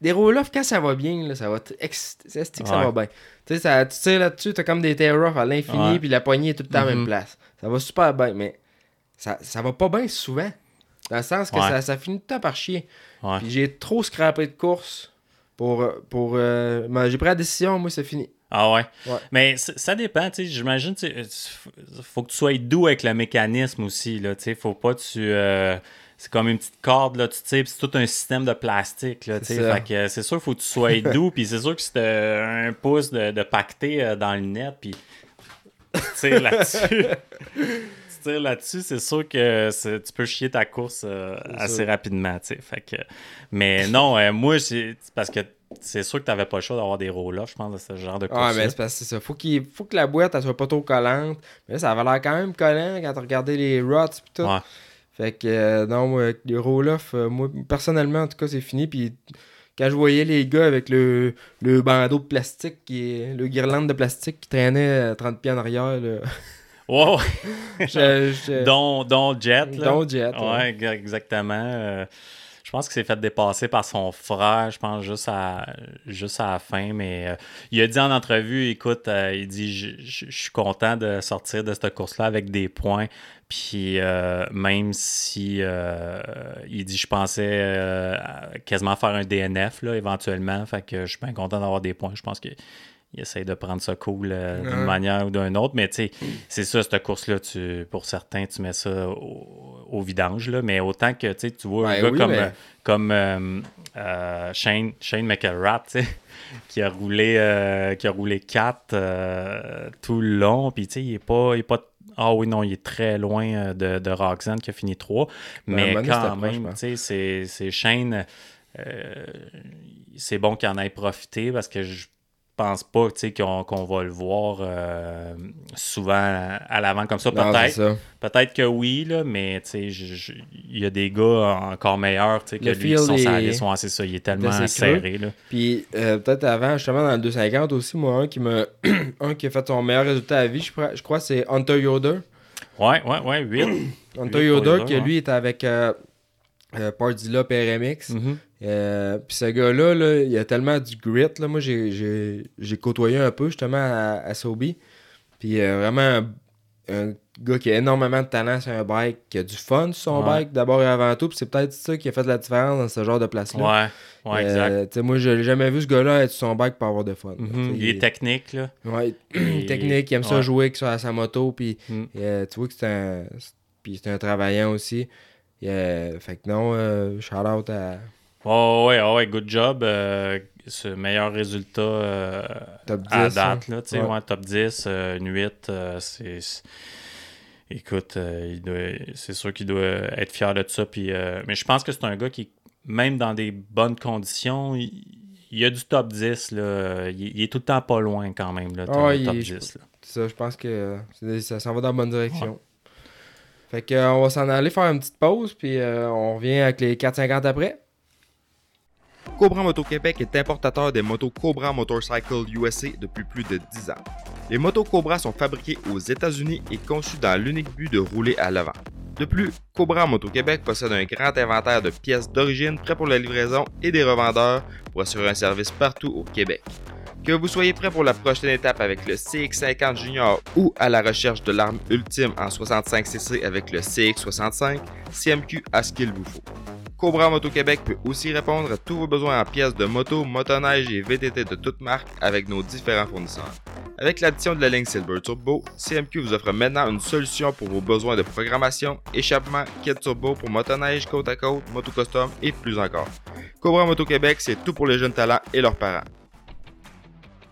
Des roll-off, quand ça va bien, là, ça va. C'est que ça va bien. Tu sais, ça, tu tires là-dessus, t'as comme des tear-off à l'infini, puis la poignée est tout le temps à la même mm-hmm. place. Ça va super bien, mais ça, ça va pas bien souvent. Dans le sens que ça, ça, finit tout le temps par chier. Puis j'ai trop scrappé de course pour. pour euh, j'ai pris la décision, moi, c'est fini. Ah ouais. Mais ça dépend, tu sais, j'imagine, tu faut que tu sois doux avec le mécanisme aussi, là, tu sais, faut pas tu... Euh, c'est comme une petite corde, là, tu sais, c'est tout un système de plastique, là, tu sais, que c'est sûr, faut que tu sois doux, puis c'est sûr que c'est un pouce de, de euh, dans le net, puis tu tires là-dessus. tu tires là-dessus, c'est sûr que tu peux chier ta course euh, assez rapidement, fait que... Mais non, moi, c'est parce que c'est sûr que tu n'avais pas le choix d'avoir des roll-off, je pense, de ce genre de course. Ah, mais c'est parce que c'est ça. Faut, faut que la boîte, elle soit pas trop collante. Mais ça avait l'air quand même collant quand tu regardais les rots et tout. Ouais. Fait que, euh, non, les roll-off, euh, moi, personnellement, en tout cas, c'est fini. Puis quand je voyais les gars avec le, le bandeau de plastique, qui est, le guirlande de plastique qui traînait 30 pieds en arrière, là. Je- je- dont, dont Jet. Là. Dont Jet, ouais. Ouais, ex- exactement. Euh, je pense qu'il s'est fait dépasser par son frère, je pense, juste à, juste à la fin. Mais euh, il a dit en entrevue, écoute, euh, il dit, je, suis content de sortir de cette course-là avec des points. Puis euh, même si il dit, je pensais quasiment faire un DNF là, éventuellement. Fait que je suis bien content d'avoir des points. Je pense qu'il il essaye de prendre ça cool euh, d'une Ouais. manière ou d'une autre. Mais tu sais, c'est ça, cette course-là, tu, pour certains, tu mets ça au, au vidange. Là, mais autant que tu vois un Ouais, gars oui, comme, mais- euh, comme euh, euh, Shane, Shane McElrath, qui a roulé qui a roulé 4 tout le long. Puis tu sais, il est pas. Il est pas ah oui, non, il est très loin de, de Roxanne qui a fini 3. Ouais, Mais quand même, tu sais, c'est- c'est Shane. c'est bon qu'il en ait profité parce que je pense pas tu sais, qu'on va le voir euh, souvent à, l'avant comme ça. Peut-être peut-être que oui, là, mais il y a des gars encore meilleurs tu sais, que Le lui qui sont est- c'est ça, il est tellement assez serré. Là. Puis euh, peut-être avant, justement, dans le 250 aussi, moi, un qui me un qui a fait son meilleur résultat à vie, je crois, je crois c'est Hunter Yoder. Ouais, ouais, ouais, 8. Hunter Yoder, qui lui était avec euh, euh, Pardzilla PRMX. Euh, puis ce gars-là, là, il a tellement du grit. Là. Moi, j'ai, côtoyé un peu justement à, à Sobi. Puis euh, vraiment un, un gars qui a énormément de talent sur un bike, qui a du fun sur son Ouais. bike d'abord et avant tout. Puis c'est peut-être ça qui a fait la différence dans ce genre de place-là. Ouais, ouais, exact. Euh, sais, moi, je l'ai jamais vu ce gars-là être sur son bike pour avoir de fun. Mhm. Sais, Il est technique, là. Ouais, Il- technique, il aime ça jouer sur sa moto. Puis Mm. euh, tu vois que c'est un, un travaillant aussi. Euh, fait que non, shout out à Oh, ouais, oh, ouais, good job. Euh, ce meilleur résultat euh, Top 10. à date, là, tu sais, Ouais. ouais, top 10, euh, une 8, euh, c'est... Écoute, euh, il doit- c'est sûr qu'il doit être fier de ça. Puis, mais je pense que c'est un gars qui, même dans des bonnes conditions, il, il a du top 10. Là. Il, il est tout le temps pas loin quand même, là, top il- 10. là. C'est ça, je pense que ça s'en va dans la bonne direction. Fait que euh, on va s'en aller faire une petite pause, puis on revient avec les 4,50 après. Cobra Moto Québec est importateur des motos Cobra Motorcycle USA depuis plus de 10 ans. Les motos Cobra sont fabriquées aux États-Unis et conçues dans l'unique but de rouler à l'avant. De plus, Cobra Moto Québec possède un grand inventaire de pièces d'origine prêts pour la livraison et des revendeurs pour assurer un service partout au Québec. Que vous soyez prêt pour la prochaine étape avec le CX50 Junior ou à la recherche de l'arme ultime en 65cc avec le CX65, CMQ a ce qu'il vous faut. Cobra Moto Québec peut aussi répondre à tous vos besoins en pièces de moto, motoneige et VTT de toutes marques avec nos différents fournisseurs. Avec l'addition de la ligne Silver Turbo, CMQ vous offre maintenant une solution pour vos besoins de programmation, échappement, kit turbo pour motoneige, côte à côte, moto custom et plus encore. Cobra Moto Québec, c'est tout pour les jeunes talents et leurs parents.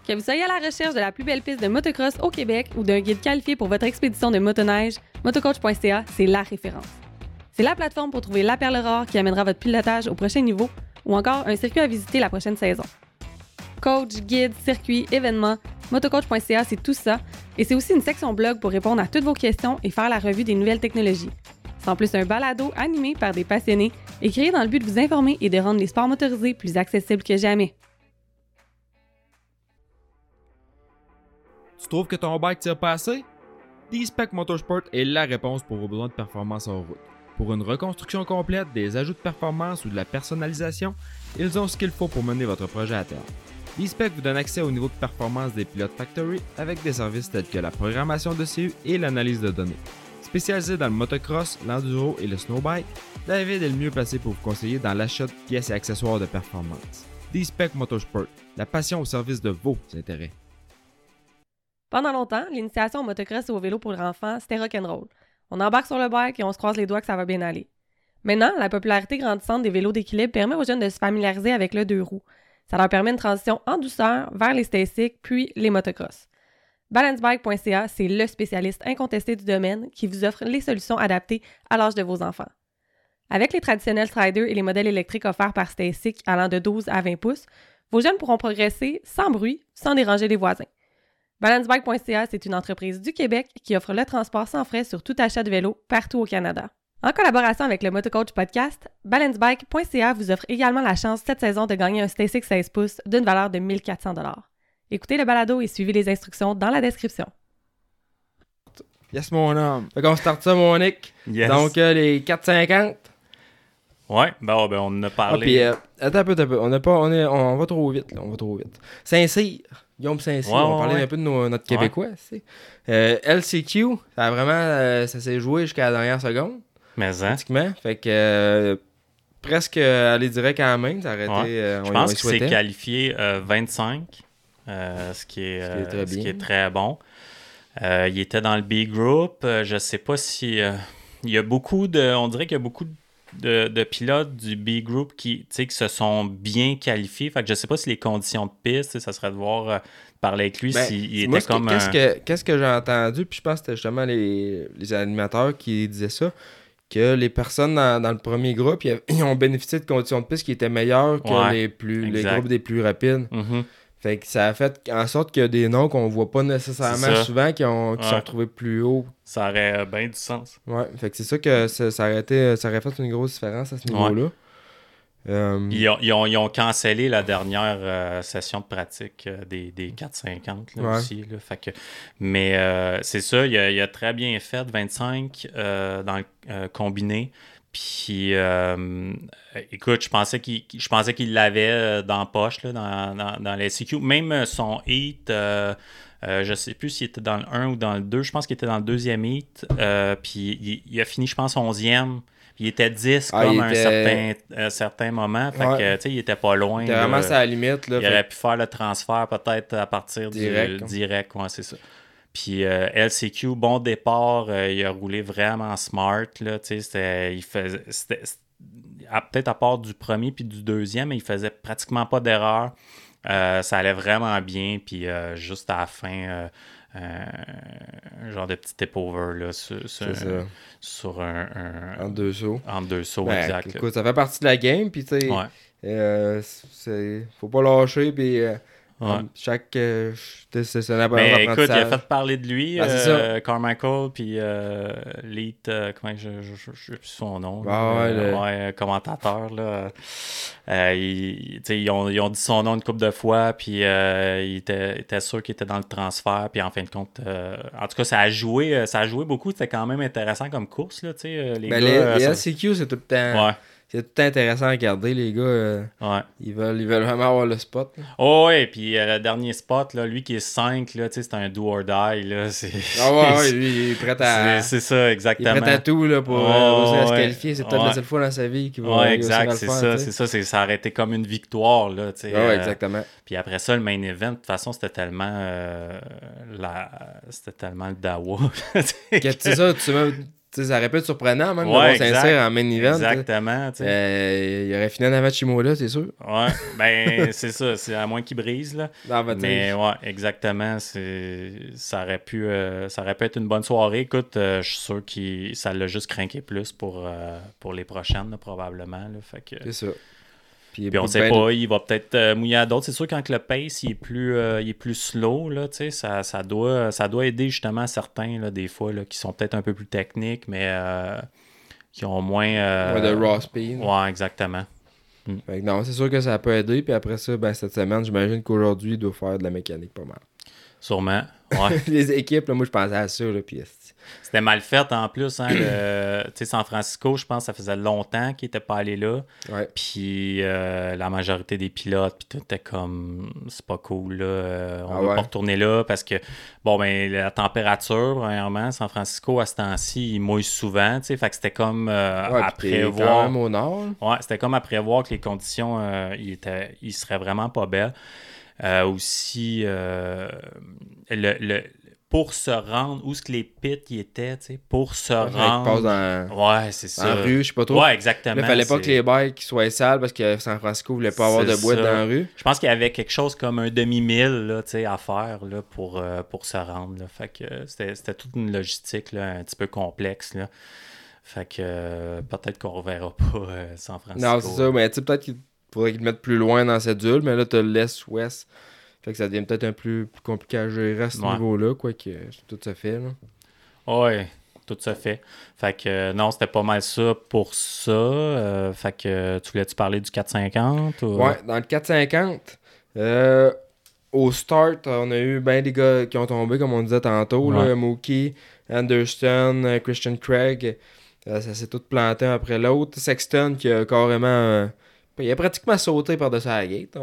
Que vous soyez à la recherche de la plus belle piste de motocross au Québec ou d'un guide qualifié pour votre expédition de motoneige, motocoach.ca, c'est la référence. C'est la plateforme pour trouver la perle rare qui amènera votre pilotage au prochain niveau ou encore un circuit à visiter la prochaine saison. Coach, guide, circuit, événements, motocoach.ca, c'est tout ça. Et c'est aussi une section blog pour répondre à toutes vos questions et faire la revue des nouvelles technologies. C'est en plus un balado animé par des passionnés et créé dans le but de vous informer et de rendre les sports motorisés plus accessibles que jamais. Tu trouves que ton bike tire pas assez? D-Spec Motorsport est la réponse pour vos besoins de performance en route. Pour une reconstruction complète, des ajouts de performance ou de la personnalisation, ils ont ce qu'il faut pour mener votre projet à terme. D-Spec vous donne accès au niveau de performance des pilotes Factory avec des services tels que la programmation de CU et l'analyse de données. Spécialisé dans le motocross, l'enduro et le snowbike, David est le mieux placé pour vous conseiller dans l'achat de pièces et accessoires de performance. D-Spec Motorsport, la passion au service de vos intérêts. Pendant longtemps, l'initiation au motocross et au vélo pour enfants, c'était rock'n'roll. On embarque sur le bike et on se croise les doigts que ça va bien aller. Maintenant, la popularité grandissante des vélos d'équilibre permet aux jeunes de se familiariser avec le deux roues. Ça leur permet une transition en douceur vers les stasics puis les motocross. Balancebike.ca, c'est le spécialiste incontesté du domaine qui vous offre les solutions adaptées à l'âge de vos enfants. Avec les traditionnels striders et les modèles électriques offerts par Stasic allant de 12 à 20 pouces, vos jeunes pourront progresser sans bruit, sans déranger les voisins. Balancebike.ca, c'est une entreprise du Québec qui offre le transport sans frais sur tout achat de vélo partout au Canada. En collaboration avec le Motocoach Podcast, Balancebike.ca vous offre également la chance cette saison de gagner un Stasic 16 pouces d'une valeur de 1400 Écoutez le balado et suivez les instructions dans la description. Yes, mon homme. Fait qu'on start ça, mon Nick. Yes. Donc, euh, les 4,50. ouais, ben, ben, on en a Ah, parlé. puis, euh, attends un peu, attends un peu. On, a pas, on, est, on, va trop vite, là. On va trop vite. Saint-Cyr. Guillaume Saint-Cyr. Ouais, on va ouais, parler ouais. un peu de nos- notre Québécois. Euh, LCQ, ça a vraiment... euh, ça s'est joué jusqu'à la dernière seconde, Mais, hein, pratiquement. Fait que... euh, presque aller direct à la main, ça aurait été... Je pense qu'il s'est qualifié euh, 25, euh, ce, qui est, Ce qui est très ce qui bien. est très bon. Il était dans le B group. Je sais pas si. il y a beaucoup de. On dirait qu'il y a beaucoup de, de pilotes du B group qui, qui se sont bien qualifiés. Fait que je sais pas si les conditions de piste, ça serait de voir euh, parler avec lui Ben, s'il était comme. Qu'est-ce un- que, qu'est-ce que j'ai entendu, puis je pense que c'était justement les, les animateurs qui disaient ça, que les personnes dans, dans le premier groupe, ils, avaient- ils ont bénéficié de conditions de piste qui étaient meilleures que Ouais, les, plus, les groupes des plus rapides. Mhm. Fait que ça a fait en sorte qu'il y a des noms qu'on voit pas nécessairement souvent qui, ont, qui Ouais. sont retrouvés plus haut. Ça aurait euh, bien du sens. Ouais, fait que c'est ça que ça, ça aurait été, ça aurait fait une grosse différence à ce niveau-là. Euh, Ils ont, ils ont- ils ont cancellé la dernière euh, session de pratique euh, des, des 450 là, Ouais. aussi. là. Fait que, mais euh, c'est ça, il a, il a très bien fait 25 euh, dans le combiné. Puis, euh, écoute, je pensais qu'il je pensais qu'il l'avait euh, dans la poche, là, dans, dans, dans les CQ. Même euh, son hit, euh, euh, je sais plus s'il était dans le 1 ou dans le 2. Je pense qu'il était dans le deuxième hit. Puis, il, il a fini, je pense, 11e. Puis il était 10 Ah, comme à un certain, un certain moment. Fait Ouais. que, tu sais, il était pas loin. C'était là. vraiment à la limite. Là, il fait aurait pu faire le transfert peut-être à partir Direct, du hein. direct. Ouais, c'est ça. Puis euh, LCQ, bon départ, euh, il a roulé vraiment smart. Là, tu sais, c'était- il faisait, peut-être à part du premier puis du deuxième, mais il faisait pratiquement pas d'erreur. Euh, ça allait vraiment bien. Puis juste à la fin, un genre de petit tip-over là, sur, un, un- En deux sauts. entre deux sauts Ben, exact. écoute, ça fait partie de la game, puis tu sais, Ouais, faut pas lâcher, puis ouais. chaque. euh, c'est c'est un Mais écoute, il a fait parler de lui, Ah, euh, Carmichael, puis euh, Leet, euh, comment je je je- je sais plus son nom, là, Ah ouais, le- ouais, commentateur, là. Euh, ils, ont, ils ont dit son nom une couple de fois, puis euh, il était, était sûr qu'il était dans le transfert, puis en fin de compte, euh, en tout cas, ça a joué, ça a joué beaucoup, c'était quand même intéressant comme course, là, les Ben, gars. les, les ça- LCQ, c'est tout le temps. Ouais, C'est tout intéressant à regarder, les gars. euh, ouais. ils, veulent, ils veulent vraiment avoir le spot. là. Oh, ouais, puis euh, le dernier spot, là, lui qui est 5, là, tu sais, c'est un do or die, là, c'est... Ah ouais, ouais, lui, il est prêt à. c'est- c'est ça, Il est exactement. prêt à tout là, pour euh, Oh, se qualifier. C'est peut-être la seule fois dans sa vie qu'il va Ouais, exact, c'est ça, c'est ça, c'est ça aurait été comme une victoire là. Ah ouais, euh, exactement. puis après ça, le main event, de toute façon, c'était tellement la, c'était tellement le dawa. sais ça, tu sais, même- ça aurait pu être surprenant même de Ouais. Saint-Cyr en main event. Exactement, tu sais. Euh, il aurait fini en avant de c'est sûr. Ouais, ben c'est ça, c'est à moins qu'il brise là. Tu sais, Mais ouais, exactement, ça aurait pu euh, ça aurait pu être une bonne soirée. Écoute, euh, je suis sûr que ça l'a juste craqué plus pour pour les prochaines là, probablement là. Fait que C'est ça. Puis, Puis on ben- sait pas, il va peut-être euh, mouiller à d'autres. C'est sûr quand le pace il est plus, euh, il est plus slow, là, ça, ça, doit, ça doit aider justement certains, là, des fois, là, qui sont peut-être un peu plus techniques, mais euh, qui ont moins. euh, Ouais, de raw speed. Ouais, exactement. Fait que non, c'est sûr que ça peut aider. Puis après ça, ben, cette semaine, j'imagine qu'aujourd'hui, il doit faire de la mécanique pas mal. Sûrement. Ouais. Les équipes, là, moi, je pensais à ça. Là, puis. C'était mal fait en plus. Hein, le- tu sais, San Francisco, je pense que ça faisait longtemps qu'il n'était pas allé là. ouais. Puis euh, la majorité des pilotes, puis tout était comme, c'est pas cool, là. euh, on Ah va ouais? pas retourner là parce que, bon, ben, la température, premièrement, San Francisco, à ce temps-ci, il mouille souvent, tu sais. Fait que c'était comme euh, Ouais, à t'es prévoir. quand même au nord. Ouais, c'était comme à prévoir que les conditions, euh, ils, étaient, ils seraient vraiment pas belles. Euh, aussi, euh, le, le- pour se rendre, où est-ce que les pits y étaient, tu sais, pour se rendre. dans, Ouais, c'est ça. la rue, je sais pas trop. Ouais, exactement. il fallait pas que les bikes soient sales parce que San Francisco voulait pas avoir de boîte dans la rue. Je pense qu'il y avait quelque chose comme un demi-mille là, tu sais, à faire là, pour, euh, pour se rendre. Là. Fait que c'était, c'était toute une logistique là, un petit peu complexe. Là. Fait que euh, peut-être qu'on reverra pas euh, San Francisco. Non, c'est ça, mais tu sais, peut-être qu'il faudrait qu'ils le mettent plus loin dans cette cédule, mais là, t'as l'Est-Ouest. Fait que ça devient peut-être un peu plus compliqué à gérer à ce Ouais. niveau-là, quoi que tout se fait. Là. Ouais, tout se fait. Fait que euh, non, c'était pas mal ça pour ça. Euh, fait que tu voulais-tu parler du 450 ou... Ouais, dans le 450, euh, au start, on a eu ben des gars qui ont tombé, comme on disait tantôt. Là. Mookie, Anderson, Christian Craig. Ça s'est tout planté un après l'autre. Sexton qui a carrément. Il a pratiquement sauté par-dessus la gate.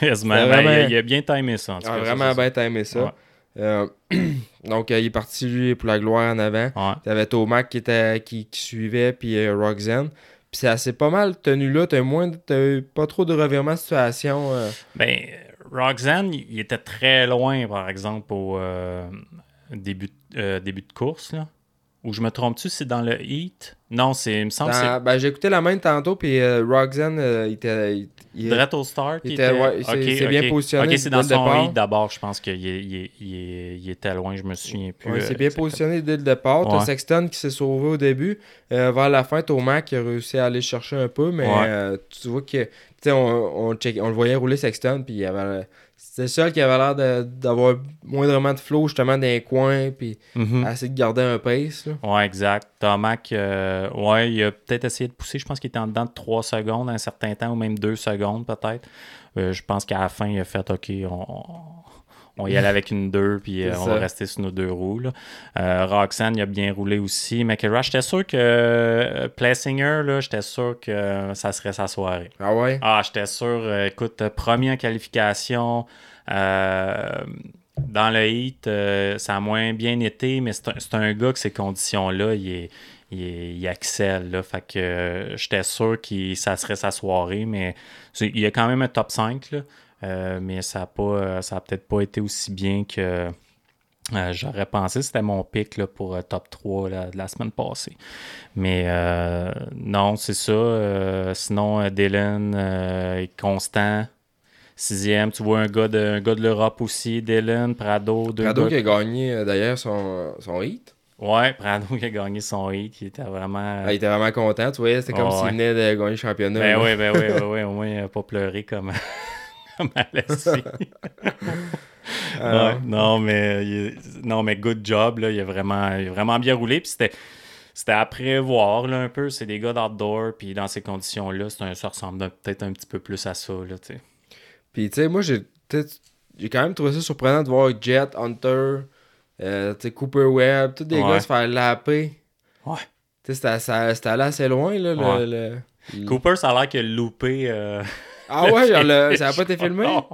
Quasiment. C'était vraiment- il, a, il a bien timé ça. En tout Il a cas, ça, vraiment bien timé ça. Ouais. Euh, donc, euh, il est parti, lui, pour la gloire en avant. ça. Ouais. T'avais Tomac qui, était, qui, qui suivait, puis euh, Roxanne. Puis c'est assez pas mal tenu là. T'as moins, eu pas trop de revirements de situation. Ben, Roxanne, il était très loin, par exemple, au début, début de course. Là. Ou je me trompe-tu, c'est dans le heat? Non, c'est, il me semble que Dans- ben, j'ai écouté la main tantôt, puis euh, Roxanne, euh, il était. il- au start. il était- ouais, c'est- bien positionné Ok, c'est dans son heat d'abord, je pense qu'il il, il- était loin, je me souviens plus. Ouais, euh, c'est bien exactement. positionné dès le départ. T'as. Sexton qui s'est sauvé au début. Euh, vers la fin, Tomac qui a réussi à aller chercher un peu, mais euh, tu vois que. Tu sais, on, on, check- on le voyait rouler Sexton, puis il avait. C'était le seul qui avait l'air d'avoir moindrement de flow, justement, dans les coins, puis Mhm. essayer de garder un pace. là. Ouais, exact. Tomac, euh, ouais, il a peut-être essayé de pousser. Je pense qu'il était en dedans de 3 secondes à un certain temps, ou même 2 secondes peut-être. Euh, je pense qu'à la fin, il a fait OK, on, on y allait avec une 2, puis euh, on va rester sur nos deux roues. là. Euh, Roxanne, il a bien roulé aussi. McElroy, j'étais sûr que euh, Plessinger, là, j'étais sûr que ça serait sa soirée. Ah ouais? Ah, j'étais sûr. euh, écoute, euh, premier en qualification. euh, dans le heat, euh, ça a moins bien été, mais c'est un, un gars que ces conditions-là, il, est, il, est- il excelle. Là, fait que euh, j'étais sûr que ça serait sa soirée, mais il y a quand même un top 5. Là, euh, mais ça n'a pas, euh, ça a peut-être pas été aussi bien que euh, j'aurais pensé. C'était mon pic là, pour euh, top 3 là, de la semaine passée. Mais non, c'est ça. Sinon, Dylan est constant. Sixième, tu vois un gars de, un gars de l'Europe aussi, Dylan, Prado, deux Prado gars- qui a gagné d'ailleurs son, son hit. Ouais, Prado qui a gagné son hit, il était vraiment... Ah, il était vraiment content, tu vois. C'était comme s'il ouais. venait de gagner le championnat. ben oui, ben oui, ben oui, au moins pas pleuré comme, Ah, Ouais, non, mais, il est- non, mais good job, là, il, a vraiment, il a vraiment bien roulé, puis c'était... C'était à prévoir là, un peu, c'est des gars d'outdoor, puis dans ces conditions-là, c'est un, ça ressemble peut-être un petit peu plus à ça. Là, tu sais. Puis, tu sais, moi, j'ai j'ai quand même trouvé ça surprenant de voir Jet, Hunter, euh, Cooper Webb, tous des Ouais. gars se faire lapper. Ouais. Tu sais, c'était- allé assez loin, là. le- Ouais. le- le- Cooper, ça a l'air qu'il a loupé. euh, Ah ouais, genre, le- ça a pas été filmé? Non.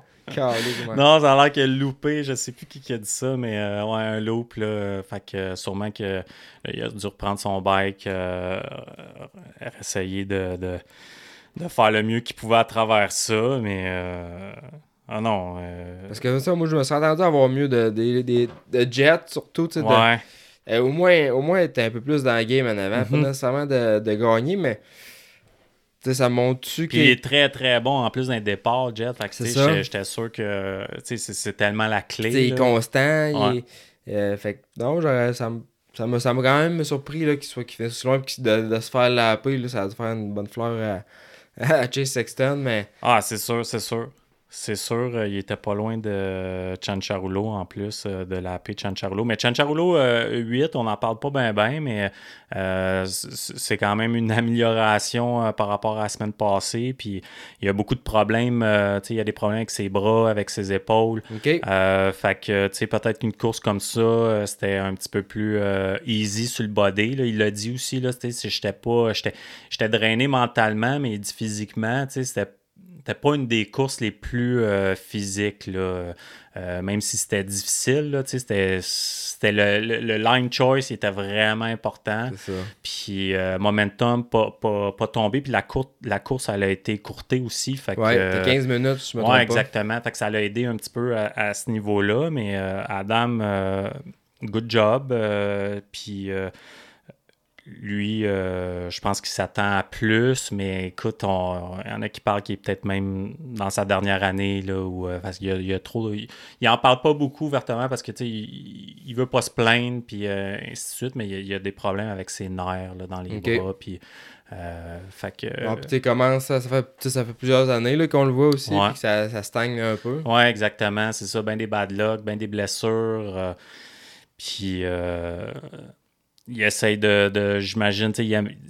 Ça a l'air qu'il a loupé. Je sais plus qui, qui a dit ça, mais euh, ouais, un loop. Là, euh, fait que euh, sûrement qu'il a dû reprendre son bike, euh, euh, essayer de, de, de faire le mieux qu'il pouvait à travers ça, mais. euh, ah non. euh, Parce que ça, moi, je me suis attendu à avoir mieux de, de, de, de Jet, surtout, tu sais, ouais. euh, au moins, au moins, être un peu plus dans la game en avant. Pas Mhm. nécessairement de, de gagner, mais, sais, ça montre-tu Puis il est très très bon en plus d'un départ, Jet. Fait que, j'étais- sûr que c'est tellement la clé. Il est constant. il Ouais. est- euh, fait que non, ça me ça m'a ça quand même surpris qu'il soit qu'il fait aussi loin puis de, de se faire laper. Là, ça a dû faire une bonne fleur à, à Chase Sexton. Mais Ah, c'est sûr, c'est sûr. C'est sûr, euh, il était pas loin de Chancharulo en plus, euh, de la paix Chancharulo. Mais Chancharulo euh, 8, on n'en parle pas bien, bien, mais euh, c'est quand même une amélioration euh, par rapport à la semaine passée. Puis il y a beaucoup de problèmes. tu sais, il y a des problèmes avec ses bras, avec ses épaules. OK. Euh, fait que, tu sais, peut-être qu'une course comme ça, c'était un petit peu plus easy sur le body. là. Il l'a dit aussi, là, j'étais pas... J'étais j'étais drainé mentalement, mais il dit physiquement, tu sais, c'était c'était pas une des courses les plus euh, physiques, là. Euh, même si c'était difficile, c'était le, le- le line choice était vraiment important. Ça. Puis euh, momentum, pas, pas, pas tombé. Puis la, la course, elle a été courtée aussi. Fait Ouais, que, t'as 15 minutes, je me Ouais, trompe exactement. Fait que ça l'a aidé un petit peu à, à ce niveau-là. Mais euh, Adam, good job. puis lui, euh, je pense qu'il s'attend à plus. Mais écoute, on- il y en a qui parlent qu'il est peut-être même dans sa dernière année. Là, où, euh, parce qu'il y a, il y a trop. Il, il en parle pas beaucoup ouvertement parce que tu sais, il, il veut pas se plaindre. Puis euh, ainsi de suite. Mais il y a, des problèmes avec ses nerfs là, dans les bras. Puis. fait que. Bon, puis comment ça, ça fait, ça fait plusieurs années là, qu'on le voit aussi, Ouais. puis que ça, ça stagne un peu. Ouais, exactement. C'est ça. Ben des bad luck, ben des blessures. puis, euh, il essaye de, de j'imagine,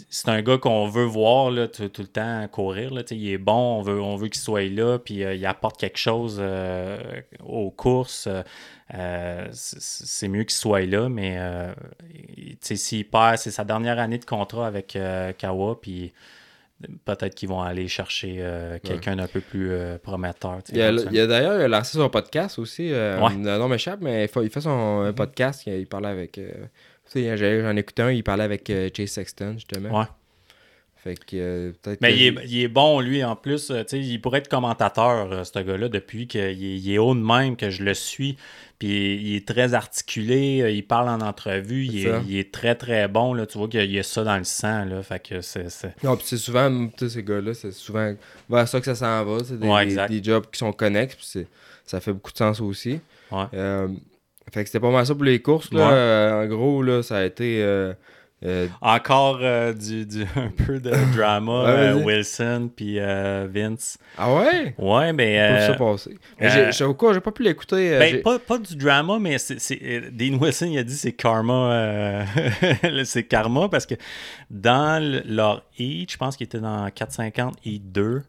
c'est un gars qu'on veut voir là, tout, tout le temps courir. Là, il est bon, on veut, on veut qu'il soit là, puis euh, il apporte quelque chose euh, aux courses. euh, c'est mieux qu'il soit là, mais s'il perd, c'est sa dernière année de contrat avec Kawa, puis peut-être qu'ils vont aller chercher euh, quelqu'un d'un peu plus euh, prometteur. Il a, a d'ailleurs lancé son podcast aussi. Euh, Ouais. Le nom m'échappe, mais il fait, il fait son euh, podcast. Il, il parlait avec. euh, tu sais, j'ai- j'en écoutais un, il parlait avec Chase Sexton, justement. Ouais. Fait que euh, peut-être. Mais que- il est, il est bon, lui, en plus. euh, il pourrait être commentateur, euh, ce gars-là, depuis qu'il est, il est haut de même, que je le suis. Puis il est très articulé, euh, il parle en entrevue, il est, ça. il est très, très bon. Là. Tu vois qu'il y a ça dans le sang. Là, fait que c'est... Non, puis c'est souvent, ces gars-là, c'est souvent vers ça que ça s'en va. C'est des, Ouais, des- exact. des jobs qui sont connexes, puis ça fait beaucoup de sens aussi. Ouais. Fait que c'était pas mal ça pour les courses. Là. Ouais. En gros, là, ça a été. Euh, Encore euh, du, du- un peu de drama, Ouais, euh. Wilson puis Vince. Ah ouais? Ouais, mais... Ça passer. Mais euh, j'ai- pas pu l'écouter. Ben, pas, pas du drama, mais c'est, Dean Wilson, il a dit c'est karma. c'est karma parce que dans le- leur heat, je pense qu'il était dans 450 heat 2.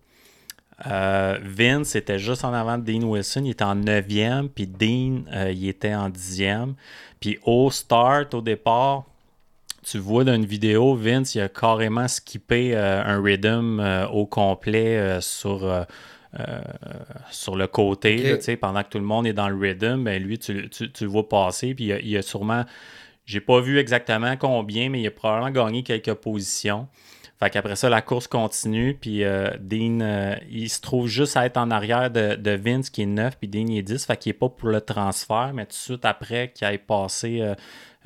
euh, Vince était juste en avant de Dean Wilson, il était en 9e, puis Dean, il était en 10e. Puis au start, au départ, tu vois dans une vidéo, Vince, il a carrément skippé euh, un rhythm euh, au complet euh, sur, sur le côté, là, pendant que tout le monde est dans le rhythm, ben lui, tu, tu- tu le vois passer, puis il a, il a sûrement, j'ai pas vu exactement combien, mais il a probablement gagné quelques positions. Fait qu'après ça, la course continue, puis euh, Dean, euh, il se trouve juste à être en arrière de, de Vince qui est 9, puis Dean il est 10, fait qu'il est pas pour le transfert, mais tout de suite après qu'il ait passé euh,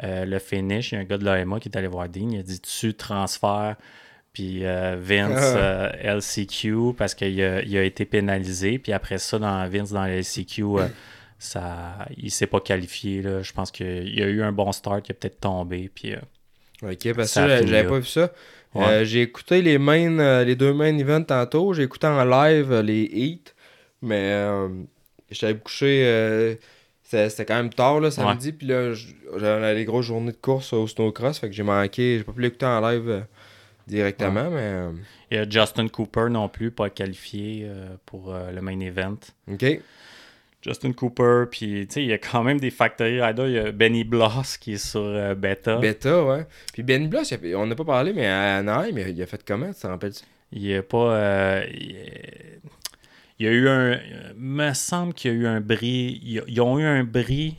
euh, le finish, il y a un gars de l'AMA qui est allé voir Dean, il a dit tu transfères, puis euh, Vince euh, LCQ parce qu'il a, il a été pénalisé, puis après ça, dans Vince dans LCQ, ça, il s'est pas qualifié, là. je pense qu'il y a eu un bon start, il a peut-être tombé, puis... Ok, parce que j'avais pas vu ça. Ouais. J'ai écouté les main, les deux main events tantôt. J'ai écouté en live les heats. Mais j'étais couché. Euh, c'était quand même tard là, samedi. Puis là, j'avais les grosses journées de course au snowcross. Fait que j'ai manqué. J'ai pas pu l'écouter en live euh, directement. Mais euh, Il y a Justin Cooper non plus, pas qualifié euh, pour euh, le main event. ok. Justin Cooper, puis tu sais, il y a quand même des factory riders. Il y a Benny Bloss qui est sur euh, Beta. Beta, ouais. Puis Ben Bloss, a- on n'a pas parlé, mais à Anaheim, il a- fait comment Tu te rappelles Il a pas. euh, il y a eu un. me semble qu'il y a eu un bris. Ils, ont eu un bris.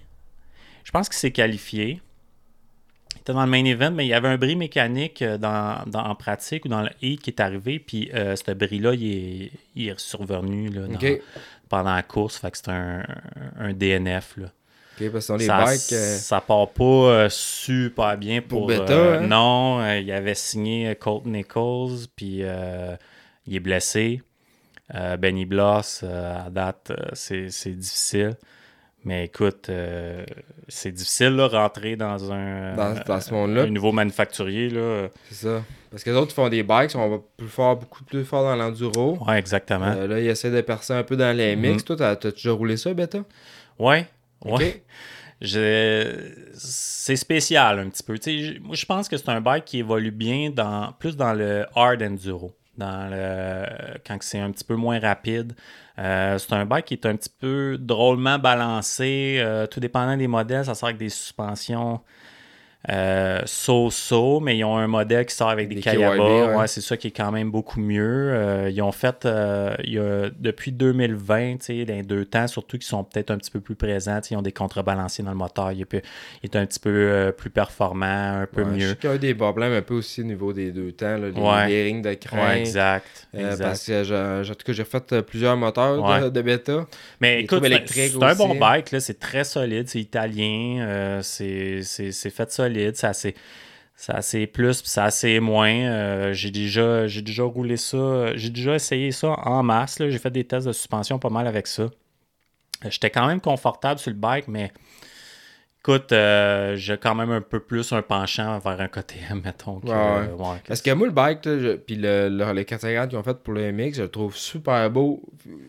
Je pense qu'il s'est qualifié. Il était dans le main event, mais il y avait un bris mécanique euh, dans, dans- en pratique ou dans le heat qui est arrivé. Puis euh, ce bris-là, il est, il est survenu là, dans- pendant la course. Fait que c'est un, un DNF. Là. Parce que les ça, bikes. euh, ça part pas euh, super bien pour, euh, hein? Non, euh, il avait signé euh, Colt Nichols, puis euh, il est blessé. Euh, Benny Bloss, euh, à date, euh, c'est difficile. Mais écoute, euh, c'est difficile là, rentrer dans un, Dans- dans ce monde-là. un nouveau manufacturier. Là. C'est ça. Parce que les autres font des bikes, on va plus fort, beaucoup plus fort dans l'enduro. Ouais, exactement. Euh, là, ils essaient de percer un peu dans les mix. Toi, t'as t'as déjà roulé ça, Beta? Ouais, Ok. ouais. C'est spécial un petit peu. Moi, je pense que c'est un bike qui évolue bien dans plus dans le hard enduro. Quand c'est un petit peu moins rapide. Euh, c'est un bike qui est un petit peu drôlement balancé. euh, tout dépendant des modèles, ça sort avec des suspensions euh, so-so, mais ils ont un modèle qui sort avec des, Des Kayaba. Ouais. c'est ça qui est quand même beaucoup mieux. Euh, ils ont fait, euh, il y a- depuis 2020, tu sais, les deux temps, surtout qu'ils sont peut-être un petit peu plus présents, ils ont des contrebalanciers dans le moteur, il est, peu- il est un petit peu euh, plus performant, un peu Ouais, Je mieux. a eu des problèmes un peu aussi au niveau des deux temps, là, les, Ouais. les rings de. Ouais, exact. Euh, exact. parce que en tout cas, j'ai fait euh, plusieurs moteurs de, bêta. Mais écoute, c'est un- un bon bike, c'est très solide, c'est italien, euh, c'est fait solide, c'est assez, c'est assez plus, puis c'est assez moins. euh, j'ai déjà, j'ai déjà roulé ça, j'ai déjà essayé ça en masse, là, j'ai fait des tests de suspension pas mal avec ça. Euh, J'étais quand même confortable sur le bike, mais écoute, euh, j'ai quand même un peu plus un penchant vers un KTM, mettons. que- Ouais, ouais. ouais, que- Parce que moi, le bike, puis le, le- les 450 qu'ils ont fait pour le MX, je le trouve super beau.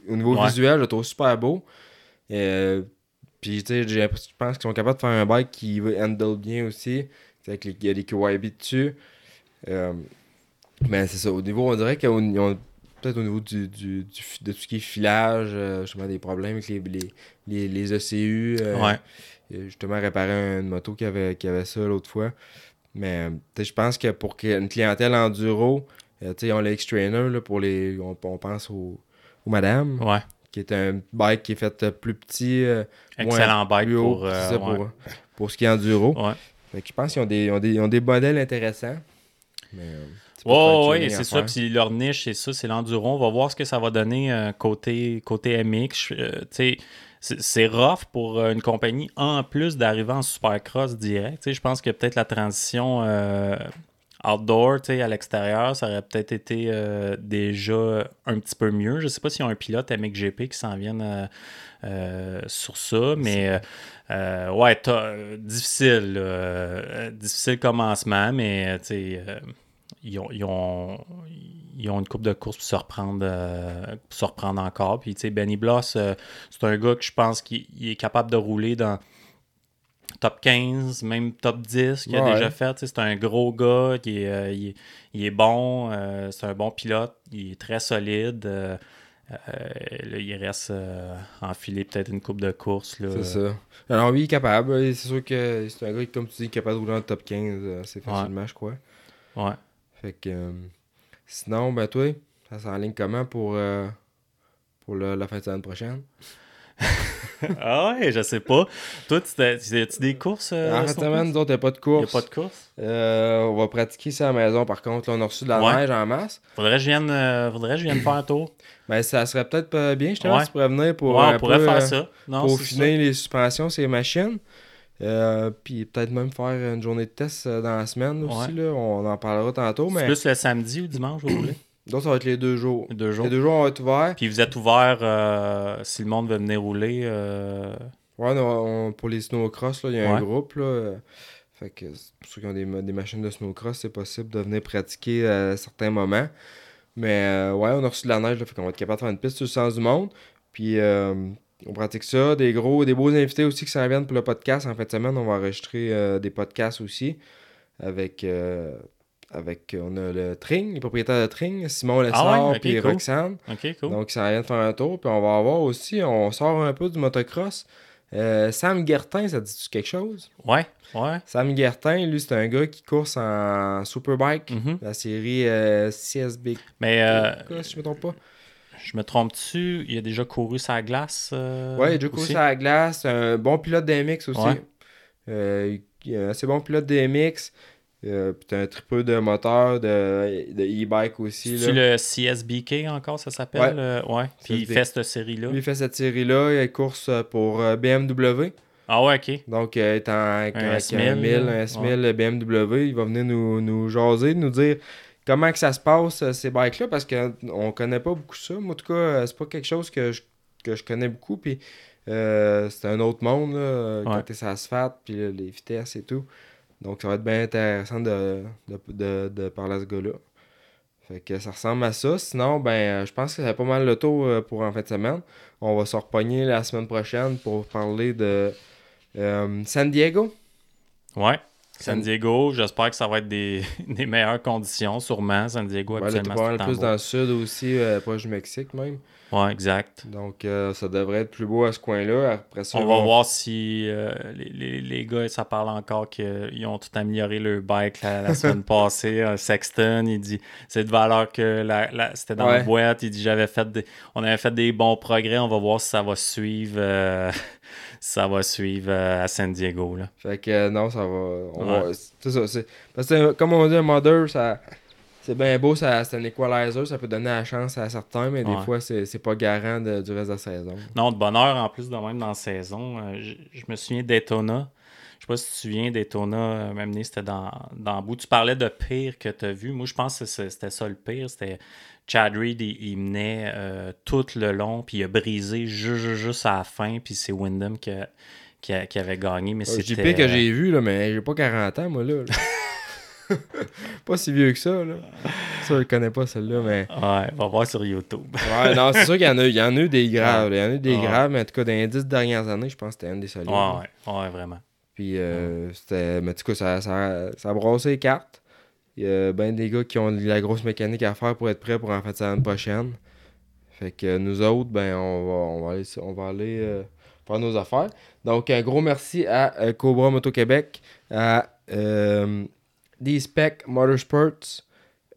Au niveau visuel, je le trouve super beau. Puis, tu sais, j'ai l'impression- je pense qu'ils sont capables de faire un bike qui va handle bien aussi. Avec les, il y a des KYB dessus. Euh, mais c'est ça. Au niveau, on dirait qu'ils ont peut-être au niveau du, du, de tout ce qui est filage, euh, justement des problèmes avec les, les, les, les ECU. euh, Ouais. Justement réparé une moto qui avait, qui avait ça l'autre fois. Mais tu sais, je pense que pour une clientèle enduro, tu sais, on l'a X-Trainer là, pour les. On, on pense aux, aux madames, Ouais. Qui est un bike qui est fait euh, plus petit, euh, Excellent bike plus haut, pour. euh, c'est ça, ouais. pour, pour ce qui est enduro. Ouais. Fait que je pense qu'ils ont des, ils ont des, ils ont des modèles intéressants. Mais, euh, c'est ça. Puis leur niche, c'est ça, c'est l'enduro. On va voir ce que ça va donner euh, côté, côté MX. Euh, c'est rough pour euh, une compagnie, en plus d'arriver en supercross direct. Je pense que peut-être la transition outdoor, tu sais, à l'extérieur, ça aurait peut-être été euh, déjà un petit peu mieux. Je sais pas s'il y a un pilote MXGP qui s'en vienne euh, euh, sur ça, mais ouais, difficile. difficile commencement, mais tu sais, ils, ont, ils, ont, ils ont une coupe de course pour se reprendre, euh, pour se reprendre encore. Puis, tu sais, Benny Bloss, euh, c'est un gars que je pense qu'il il est capable de rouler dans top 15, même top 10 qu'il a Ouais. déjà fait. C'est un gros gars, qui est, euh, il, est, il est bon, euh, c'est un bon pilote, il est très solide. euh, là, il reste enfiler peut-être une coupe de course. C'est ça. Alors oui, il est capable. C'est sûr que c'est un gars qui, comme tu dis, est capable de rouler le top 15 euh, assez facilement, je crois. Ouais. Fait que. sinon, ben toi, ça s'enligne comment pour, euh, pour le- la fin de semaine prochaine? ah ouais, je sais pas. Toi, tu as-tu des courses? euh, en sur semaine, course? nous autres, il n'y a pas de Il n'y a pas de course? Euh, on va pratiquer ça à la maison, par contre. Là, on a reçu de la Ouais. neige en masse. Faudrait que je vienne, euh, faudrait que je vienne faire un tour. Ben, ça serait peut-être pas bien, justement, Ouais. si tu pourrais venir pour, ouais, un on pourrait peu, faire euh, ça. Non, pour finir les suspensions, ces machines. Euh, puis peut-être même faire une journée de test euh, dans la semaine aussi. Là. On en parlera tantôt. Mais plus le samedi ou dimanche, vous voulez? Donc, ça va être les deux jours. Les deux jours. Les deux jours, on va être ouverts. Puis vous êtes ouvert euh, si le monde veut venir rouler. euh, Ouais, on- on- pour les snowcross, il y a un groupe. Là, fait que pour ceux qui ont des, des machines de snowcross, c'est possible de venir pratiquer à certains moments. Mais euh, ouais, on a reçu de la neige, là, fait qu'on va être capable de faire une piste sur le sens du monde. Puis euh, on pratique ça. Des gros, des beaux invités aussi qui s'en viennent pour le podcast. En fin de semaine, on va enregistrer euh, des podcasts aussi. Avec, avec on a le Tring, les propriétaires de Tring, Simon Lessard Ah ouais, ok, puis cool. Roxane. Cool. Donc, ça vient de faire un tour. Puis on va avoir aussi, on sort un peu du motocross. Euh, Sam Guertin, ça dit quelque chose? Ouais, ouais. Sam Guertin, lui, c'est un gars qui course en Superbike, Mhm. la série euh, CSB. Mais euh, si je me trompe pas. je me trompe-tu? Il a déjà couru sa glace? euh, ouais, il a déjà couru la glace. C'est un bon pilote DMX aussi. Ouais. Euh, il est un assez bon pilote DMX. Euh, puis t'as un tripeux de moteur, de de e-bike aussi. C'est le CSBK encore, ça s'appelle? Ouais. euh, ouais. Puis il fait cette série-là. Il fait cette série-là. Il course pour euh, BMW. Ah ouais, ok. Donc, euh, étant avec, Un avec S1000, un 1000, là. un S1000 BMW, il va venir nous, nous jaser, nous dire comment que ça se passe, euh, ces bikes-là, parce qu'on connaît pas beaucoup ça. Moi, en tout cas, euh, c'est pas quelque chose que je, que je connais beaucoup, puis euh, c'est un autre monde, là, euh, quand Ouais. t'es sur l'asphalte, puis les vitesses et tout. Donc, ça va être bien intéressant de, de, de, de parler à ce gars-là. Fait que ça ressemble à ça. Sinon, ben, euh, je pense que c'est pas mal le tour euh, pour en fin de semaine. On va se repogner la semaine prochaine pour parler de euh, San Diego. Ouais. San Diego, j'espère que ça va être des, des meilleures conditions, sûrement. San Diego, Ouais, habituellement, c'est plus dans le sud aussi, euh, proche du Mexique même. Ouais, exact. Donc, euh, ça devrait être plus beau à ce coin-là. Après ça, On va voir si euh, les, les, les gars, ça parle encore qu'ils ont tout amélioré leur bike la, la semaine passée. Sexton, il dit c'est de valeur que la, la- c'était dans la boîte. Il dit j'avais fait des, on avait fait des bons progrès. On va voir si ça va suivre, euh, ça va suivre à San Diego. Là. Fait que non, ça va. On Ouais. va c'est ça. c'est- Parce que comme on dit, un modder, ça. C'est bien beau, ça, c'est un equalizer, ça peut donner la chance à certains, mais des Ouais. fois, c'est c'est pas garant de- du reste de la saison. Non, de bonheur en plus de même dans la saison. Euh, je, je me souviens Daytona. Je sais pas si tu te souviens, Daytona, euh, même né, c'était dans, dans le bout. Tu parlais de pire que tu as vu. Moi, je pense que c'était ça le pire. C'était Chad Reed, il, il menait euh, tout le long, puis il a brisé ju- ju- juste à la fin, puis c'est Wyndham qui, a- qui, a- qui avait gagné. Mais Euh, c'était. JP que j'ai vu, là, mais j'ai pas 40 ans, moi, là. là. pas si vieux que ça, là. Ça, je le connais pas, celle-là, mais. Ouais, on va voir sur YouTube. Ouais, non, c'est sûr qu'il y en a, il y en a eu des graves. Il y en a eu des Ouais. graves, mais en tout cas, dans les 10 dernières années, je pense que c'était une des solides. Ouais, ouais, ouais, vraiment. Puis, euh, c'était. Mais tout cas, ça, ça, ça les cartes. Il y a ben des gars qui ont la grosse mécanique à faire pour être prêts pour en fait l'année prochaine. Fait que nous autres, ben, on va, on va aller, on va aller euh, faire nos affaires. Donc, un gros merci à euh, Cobra Moto Québec, à euh, D-Spec Motorsports,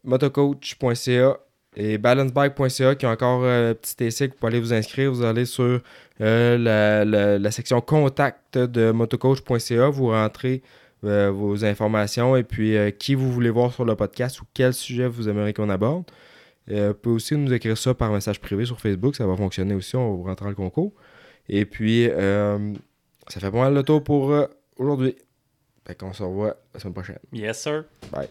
motocoach.ca et balancebike.ca qui ont encore un petit essai pour aller vous inscrire. Vous allez sur euh, la, la- section contact de motocoach.ca. Vous rentrez euh, vos informations et puis euh, qui vous voulez voir sur le podcast ou quel sujet vous aimeriez qu'on aborde. Euh, vous pouvez aussi nous écrire ça par message privé sur Facebook. Ça va fonctionner aussi. On va vous le concours. Et puis, euh, ça fait pas mal le tour pour euh, aujourd'hui. Fait qu'on se revoit la semaine prochaine. Yes, sir. Bye.